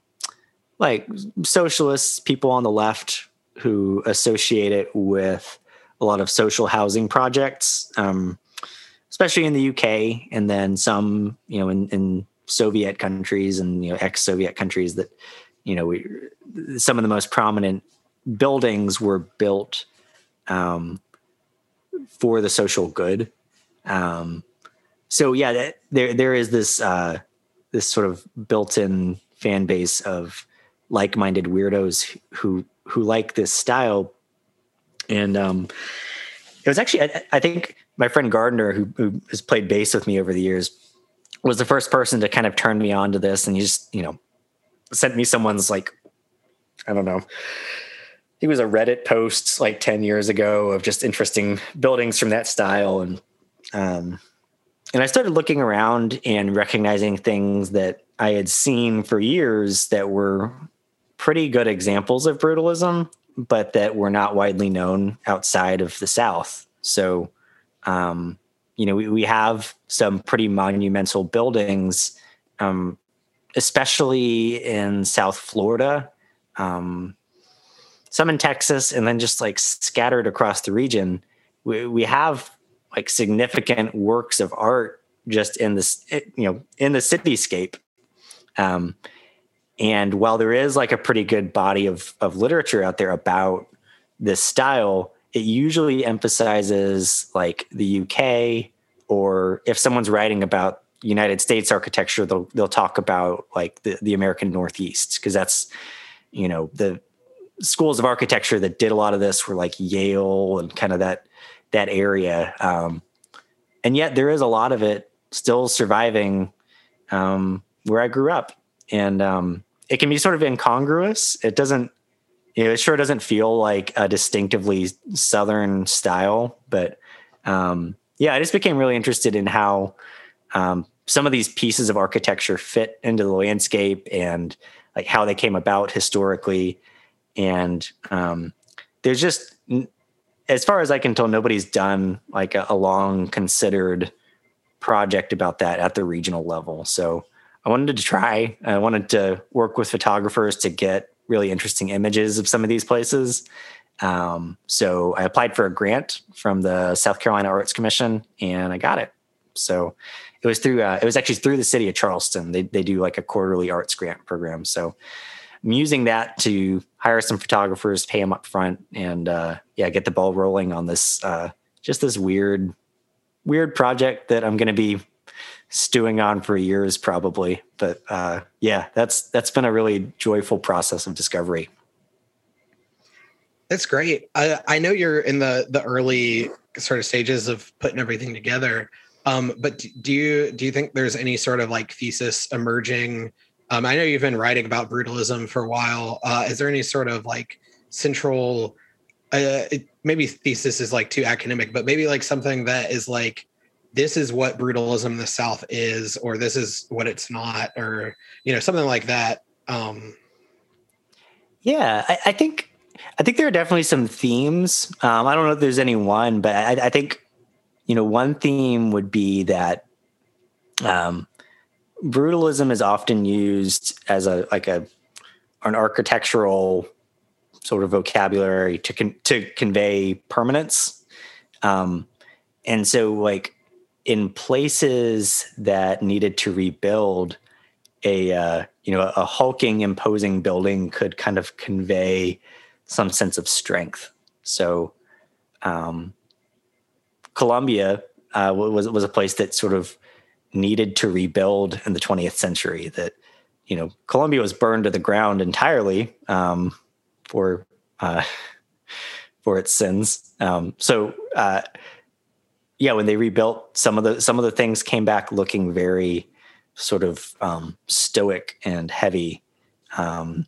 like socialists, people on the left who associate it with a lot of social housing projects, um, especially in the UK, and then some, you know, in, in Soviet countries and you know ex-Soviet countries that, you know, we some of the most prominent buildings were built um, for the social good. Um, so yeah, there there is this uh, this sort of built-in fan base of like-minded weirdos who who like this style, and um, it was actually I, I think my friend Gardner who, who has played bass with me over the years was the first person to kind of turn me on to this, and he just you know sent me someone's like I don't know he was a Reddit post like 10 years ago of just interesting buildings from that style. And, um, and I started looking around and recognizing things that I had seen for years that were pretty good examples of brutalism, but that were not widely known outside of the South. So, um, you know, we, we have some pretty monumental buildings, um, especially in South Florida, um, some in Texas, and then just like scattered across the region. We, we have like significant works of art just in this you know in the cityscape um, and while there is like a pretty good body of of literature out there about this style it usually emphasizes like the UK or if someone's writing about United States architecture they'll they'll talk about like the the American Northeast because that's you know the schools of architecture that did a lot of this were like Yale and kind of that that area um, and yet there is a lot of it still surviving um, where I grew up, and um, it can be sort of incongruous. It doesn't, you know, it sure doesn't feel like a distinctively Southern style, but um, yeah, I just became really interested in how um, some of these pieces of architecture fit into the landscape and like how they came about historically, and um, there's just as far as I can tell, nobody's done like a, a, long considered project about that at the regional level. So I wanted to try. I wanted to work with photographers to get really interesting images of some of these places. Um, so I applied for a grant from the South Carolina Arts Commission, and I got it. So it was through. Uh, it was actually through the city of Charleston. They they do like a quarterly arts grant program. So I'm using that to hire some photographers, pay them up front, and uh, yeah, get the ball rolling on this. Uh, just this weird weird project that I'm going to be stewing on for years probably but uh, yeah that's that's been a really joyful process of discovery that's great I, I know you're in the the early sort of stages of putting everything together um, but do you do you think there's any sort of like thesis emerging Um, I know you've been writing about brutalism for a while. Uh, is there any sort of like central, uh, it, maybe thesis is like too academic, but maybe like something that is like, this is what brutalism in the South is, or this is what it's not, or you know, something like that. Um, yeah, I, I think I think there are definitely some themes. Um, I don't know if there's any one, but I, I, think you know one theme would be that um, brutalism is often used as a like a an architectural sort of vocabulary to con- to convey permanence, um, and so like in places that needed to rebuild a uh, you know a hulking imposing building could kind of convey some sense of strength. So um, columbia uh, was was a place that sort of needed to rebuild in the 20th century that you know columbia was burned to the ground entirely um, for uh, for its sins um, so uh, yeah when they rebuilt some of the some of the things came back looking very sort of um, stoic and heavy. Um,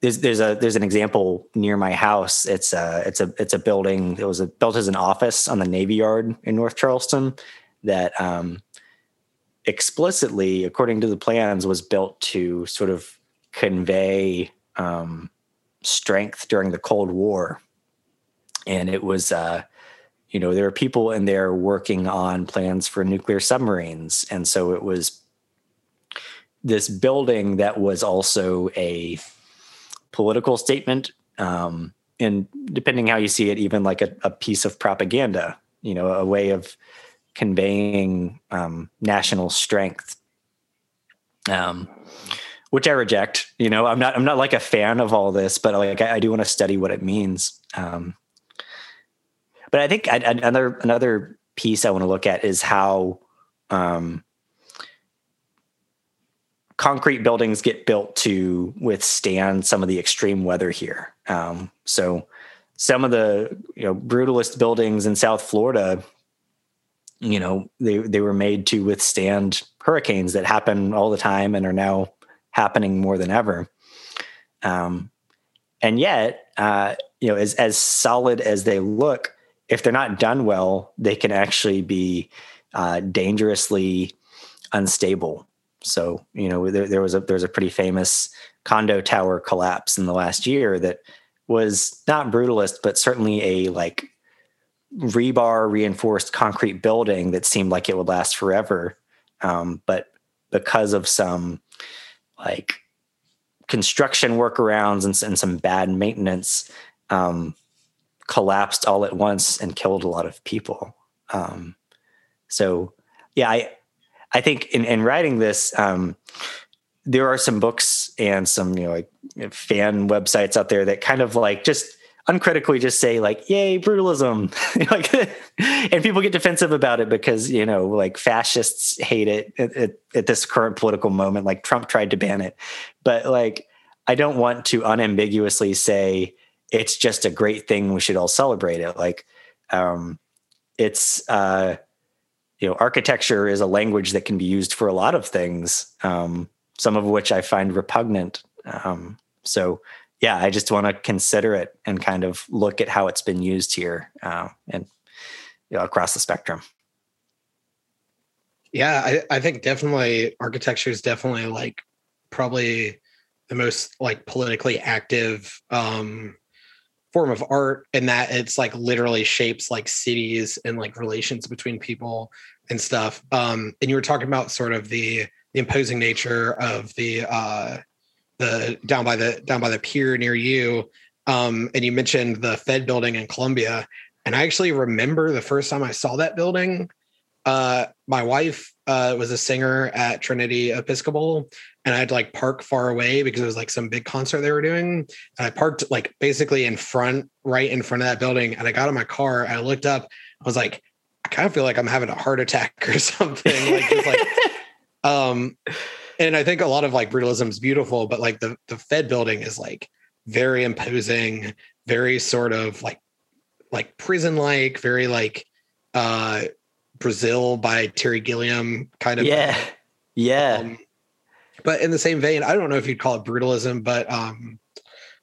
there's there's a there's an example near my house. It's a it's a it's a building. It was a, built as an office on the Navy Yard in North Charleston that um, explicitly, according to the plans, was built to sort of convey um, strength during the Cold War, and it was. Uh, you know, there were people in there working on plans for nuclear submarines, and so it was this building that was also a political statement um, and depending how you see it even like a, a, piece of propaganda you know a way of conveying um, national strength. Um, which i reject you know i'm not i'm not like a fan of all this but like i, I do want to study what it means. Um, but i think I, another another piece i want to look at is how um, concrete buildings get built to withstand some of the extreme weather here. Um, so some of the you know brutalist buildings in South Florida, you know, they they were made to withstand hurricanes that happen all the time and are now happening more than ever. Um, and yet, uh, you know, as as solid as they look, if they're not done well, they can actually be uh, dangerously unstable. So you know there, there was a there was a pretty famous condo tower collapse in the last year that was not brutalist, but certainly a like rebar reinforced concrete building that seemed like it would last forever. Um, but because of some like construction workarounds and, and some bad maintenance, um, collapsed all at once and killed a lot of people. Um, so yeah, I I think in, in writing this, um, there are some books and some you know like fan websites out there that kind of like just uncritically just say like yay brutalism. Like and people get defensive about it because you know like fascists hate it at, at, at, this current political moment like trump tried to ban it. But like i don't want to unambiguously say it's just a great thing we should all celebrate it. Like um it's uh you know architecture is a language that can be used for a lot of things um, some of which i find repugnant. Um, so yeah i just want to consider it and kind of look at how it's been used here uh, and you know, across the spectrum. Yeah I, I think definitely architecture is definitely like probably the most like politically active um form of art and that it's like literally shapes like cities and like relations between people and stuff um and you were talking about sort of the the imposing nature of the uh the down by the down by the pier near you um and you mentioned the fed building in columbia and i actually remember the first time i saw that building uh my wife uh was a singer at trinity episcopal and I had to like park far away because it was like some big concert they were doing. And I parked like basically in front, right in front of that building. And I got in my car. I looked up. I was like, I kind of feel like I'm having a heart attack or something. like, just like, um, and I think a lot of like brutalism is beautiful, but like the the Fed building is like very imposing, very sort of like like prison like, very like uh Brazil by Terry Gilliam kind of yeah, yeah. Um, but in the same vein, I don't know if you'd call it brutalism, but um,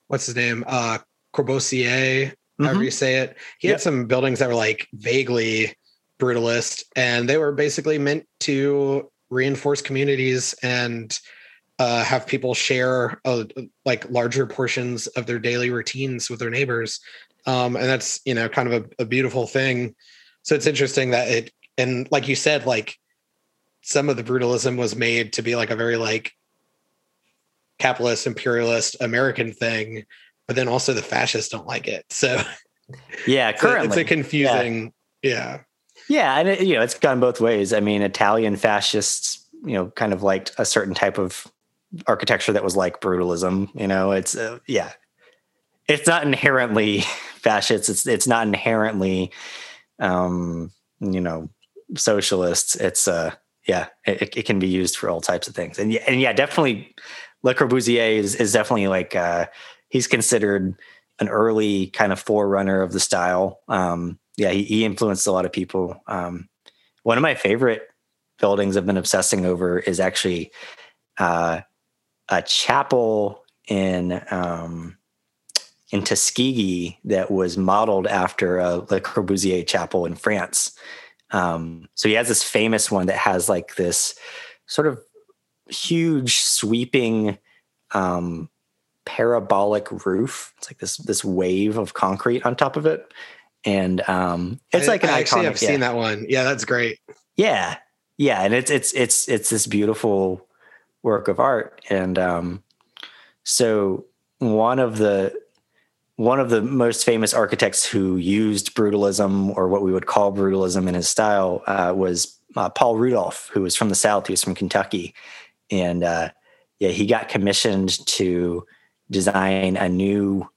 what's his name? Uh, Corbusier, however Mhm. you say it. He Yep. had some buildings that were like vaguely brutalist, and they were basically meant to reinforce communities and uh, have people share uh, like larger portions of their daily routines with their neighbors. Um, and that's you know kind of a, a beautiful thing. So it's interesting that it and like you said, like some of the brutalism was made to be like a very like capitalist imperialist American thing, but then also the fascists don't like it. So Yeah, it's a, currently. it's a confusing, yeah. Yeah, and it, you know, it's gone both ways. I mean, Italian fascists, you know, kind of liked a certain type of architecture that was like brutalism. You know, it's uh, yeah, it's not inherently fascist. It's it's not inherently, um, you know, socialists. It's uh, yeah, it, it can be used for all types of things. And yeah, and yeah, definitely, Le Corbusier is is definitely like uh, he's considered an early kind of forerunner of the style. Um, yeah, he, he influenced a lot of people. Um, one of my favorite buildings I've been obsessing over is actually uh, a chapel in um, in Tuskegee that was modeled after a Le Corbusier chapel in France. Um, so he has this famous one that has like this sort of huge sweeping um, parabolic roof. It's like this this wave of concrete on top of it, and um, it's I- like an I actually iconic. have yeah. seen that one. Yeah, that's great. Yeah, yeah, and it's it's it's it's this beautiful work of art, and um, so one of the one of the most famous architects who used brutalism or what we would call brutalism in his style uh, was uh, Paul Rudolph, who was from the South. He was from Kentucky, and uh, yeah, he got commissioned to design a new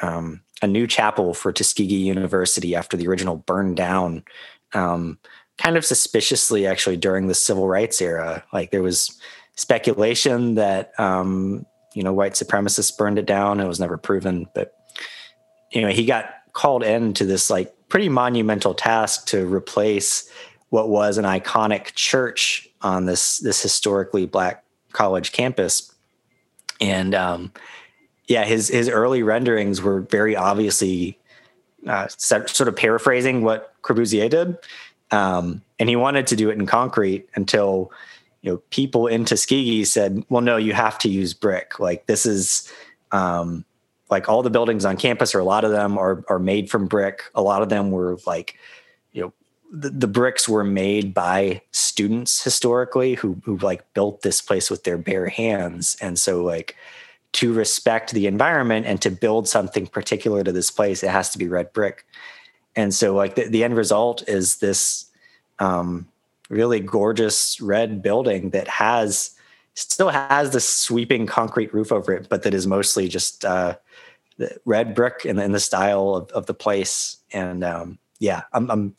um, a new chapel for Tuskegee University after the original burned down. Um, kind of suspiciously, actually, during the civil rights era, like there was speculation that um, you know white supremacists burned it down. It was never proven, but you know he got called in to this like pretty monumental task to replace what was an iconic church on this this historically black college campus. And um, yeah his his early renderings were very obviously uh, sort sort of paraphrasing what Corbusier did. Um, and he wanted to do it in concrete until you know people in Tuskegee said well no you have to use brick. Like this is um, like all the buildings on campus or a lot of them are are made from brick. A lot of them were like you know the, the bricks were made by students historically who who like built this place with their bare hands. And so like to respect the environment and to build something particular to this place it has to be red brick. And so like the, the end result is this um, really gorgeous red building that has still has this sweeping concrete roof over it but that is mostly just uh, the red brick and, the style of, of the place. And um, yeah I'm, I'm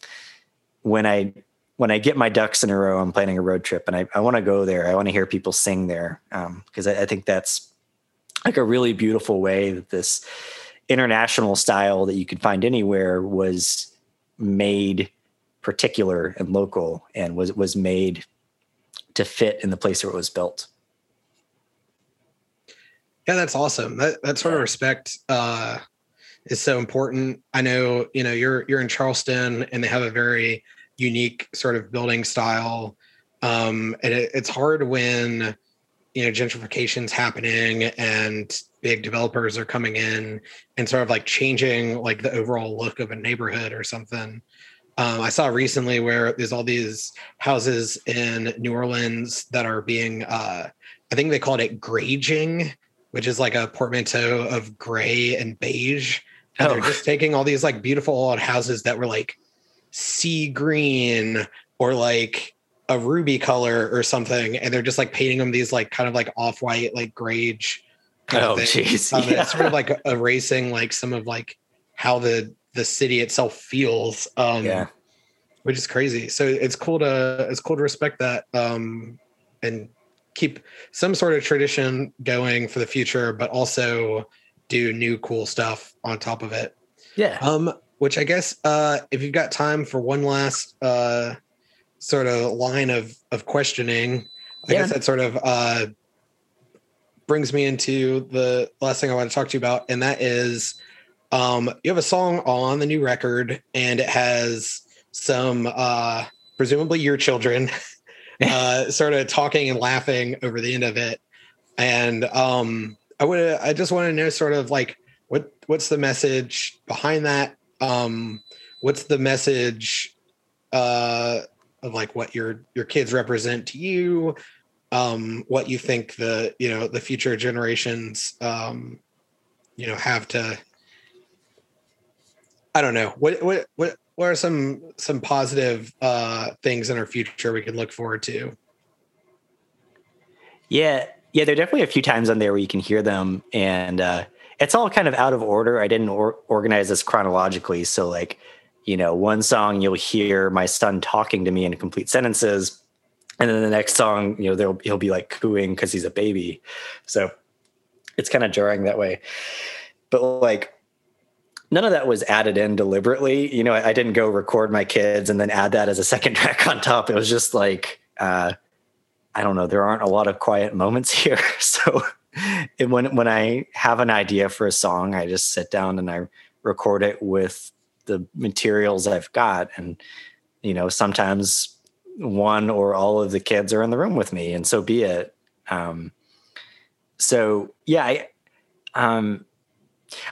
when i when i get my ducks in a row i'm planning a road trip and i, I want to go there. I want to hear people sing there because I, I think that's like a really beautiful way that this international style that you could find anywhere was made particular and local and was was made to fit in the place where it was built Yeah, that's awesome. That that sort of respect uh, is so important. I know, you know, you're you're in Charleston, and they have a very unique sort of building style, um, and it, it's hard when you know gentrification's happening and big developers are coming in and sort of like changing like the overall look of a neighborhood or something. Um, I saw recently where there's all these houses in New Orleans that are being, uh, I think they called it greiging, which is like a portmanteau of gray and beige. And they're Oh. just taking all these like beautiful old houses that were like sea green or like a ruby color or something, and they're just like painting them these like kind of like off white, like greige. Oh, jeez. Um, Yeah. It's sort of like erasing like some of like how the the city itself feels. Um, yeah which is crazy. So it's cool to it's cool to respect that um, and keep some sort of tradition going for the future, but also do new cool stuff on top of it. yeah Um, which I guess uh, if you've got time for one last uh, sort of line of of questioning, I Yeah. guess that sort of uh, brings me into the last thing I want to talk to you about, and that is um, you have a song on the new record, and it has some uh, presumably your children uh, sort of talking and laughing over the end of it. And um, I would I just want to know sort of like what what's the message behind that? Um, what's the message uh, of like what your your kids represent to you? Um, what you think the you know the future generations um, you know have to I don't know what what what what are some some positive uh, things in our future we can look forward to? Yeah, yeah, there are definitely a few times on there where you can hear them, and uh, it's all kind of out of order. I didn't or- organize this chronologically, so like, you know, one song you'll hear my son talking to me in complete sentences, and then the next song, you know, he'll be like cooing because he's a baby, so it's kind of jarring that way. But like none of that was added in deliberately. You know, I, I, didn't go record my kids and then add that as a second track on top. It was just like, uh, I don't know, there aren't a lot of quiet moments here. So when when I have an idea for a song, I just sit down and I record it with the materials I've got. And, you know, sometimes one or all of the kids are in the room with me, and so be it. Um, so yeah, I, um,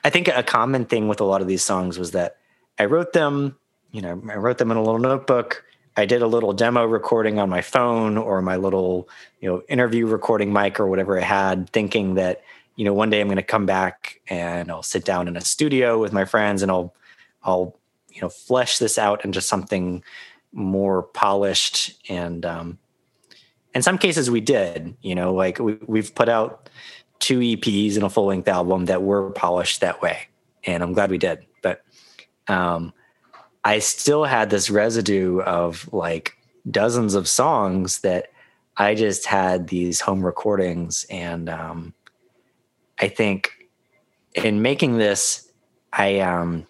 I think a common thing with a lot of these songs was that I wrote them, you know, I wrote them in a little notebook. I did a little demo recording on my phone or my little, you know, interview recording mic or whatever I had, thinking that, you know, one day I'm going to come back and I'll sit down in a studio with my friends and I'll, I'll, you know, flesh this out into something more polished. And, um, in some cases we did, you know, like we, we've put out two EPs and a full length album that were polished that way. And I'm glad we did. But um, I still had this residue of like dozens of songs that I just had these home recordings. And um, I think in making this, I, um,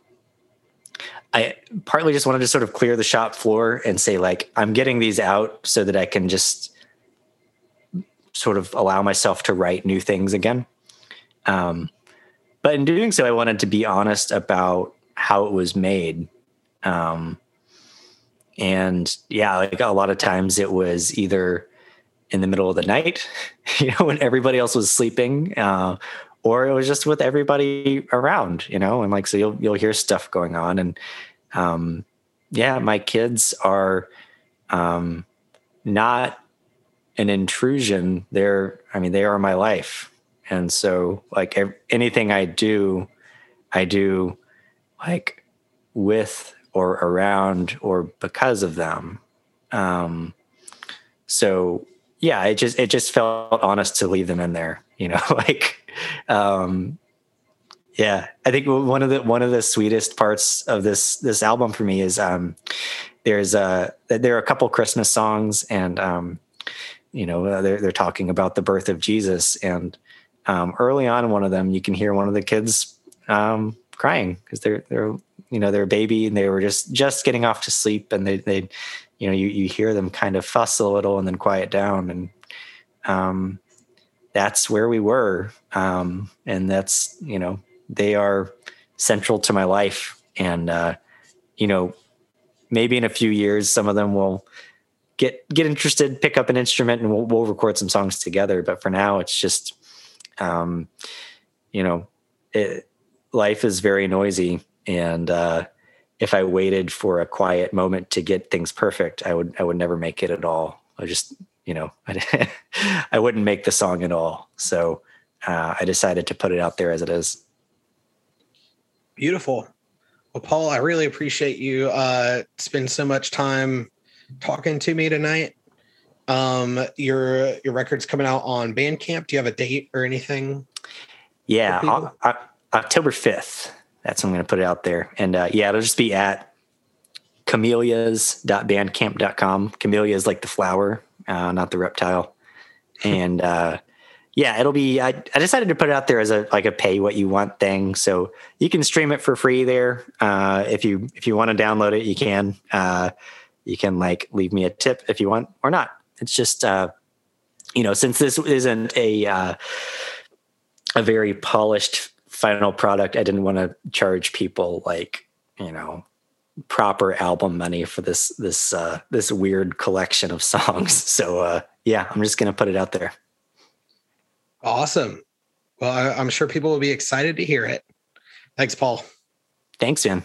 I partly just wanted to sort of clear the shop floor and say, like, I'm getting these out so that I can just sort of allow myself to write new things again. Um, but in doing so, I wanted to be honest about how it was made. Um, and yeah, like a lot of times it was either in the middle of the night, you know, when everybody else was sleeping, uh, or it was just with everybody around, you know, and like so you'll you'll hear stuff going on, and um, yeah, my kids are um, not an intrusion they're i mean they are my life. And so like anything i do i do like with or around or because of them. Um so yeah it just it just felt honest to leave them in there you know like um yeah. I think one of the one of the sweetest parts of this this album for me is um there's a there are a couple christmas songs and um you know uh, they're, they're talking about the birth of jesus. And um, early on one of them you can hear one of the kids um, crying because they're they're you know they're a baby and they were just just getting off to sleep. And they they you know you, you hear them kind of fuss a little and then quiet down. And um, that's where we were. Um, and that's you know they are central to my life. And uh, you know maybe in a few years some of them will get get interested, pick up an instrument, and we'll, we'll record some songs together. But for now, it's just, um, you know, it, life is very noisy, and uh, if I waited for a quiet moment to get things perfect, I would I would never make it at all. I just, you know, I, I wouldn't make the song at all. So uh, I decided to put it out there as it is. Beautiful. Well, Paul, I really appreciate you uh, spend so much time talking to me tonight. Um, your your record's coming out on Bandcamp. Do you have a date or anything? Yeah, October fifth. That's when I'm going to put it out there, and uh, yeah, it'll just be at camellias.bandcamp.com. Camellia is like the flower, uh, not the reptile, and uh, yeah, it'll be. I, I, decided to put it out there as a like a pay what you want thing, so you can stream it for free there. Uh, if you if you want to download it, you can. You can like leave me a tip if you want or not. It's just, uh, you know, since this isn't a uh, a very polished final product. I didn't want to charge people like, you know, proper album money for this this uh this weird collection of songs. So uh yeah, I'm just gonna put it out there. Awesome. Well, I, I'm sure people will be excited to hear it. Thanks, Paul. Thanks, man.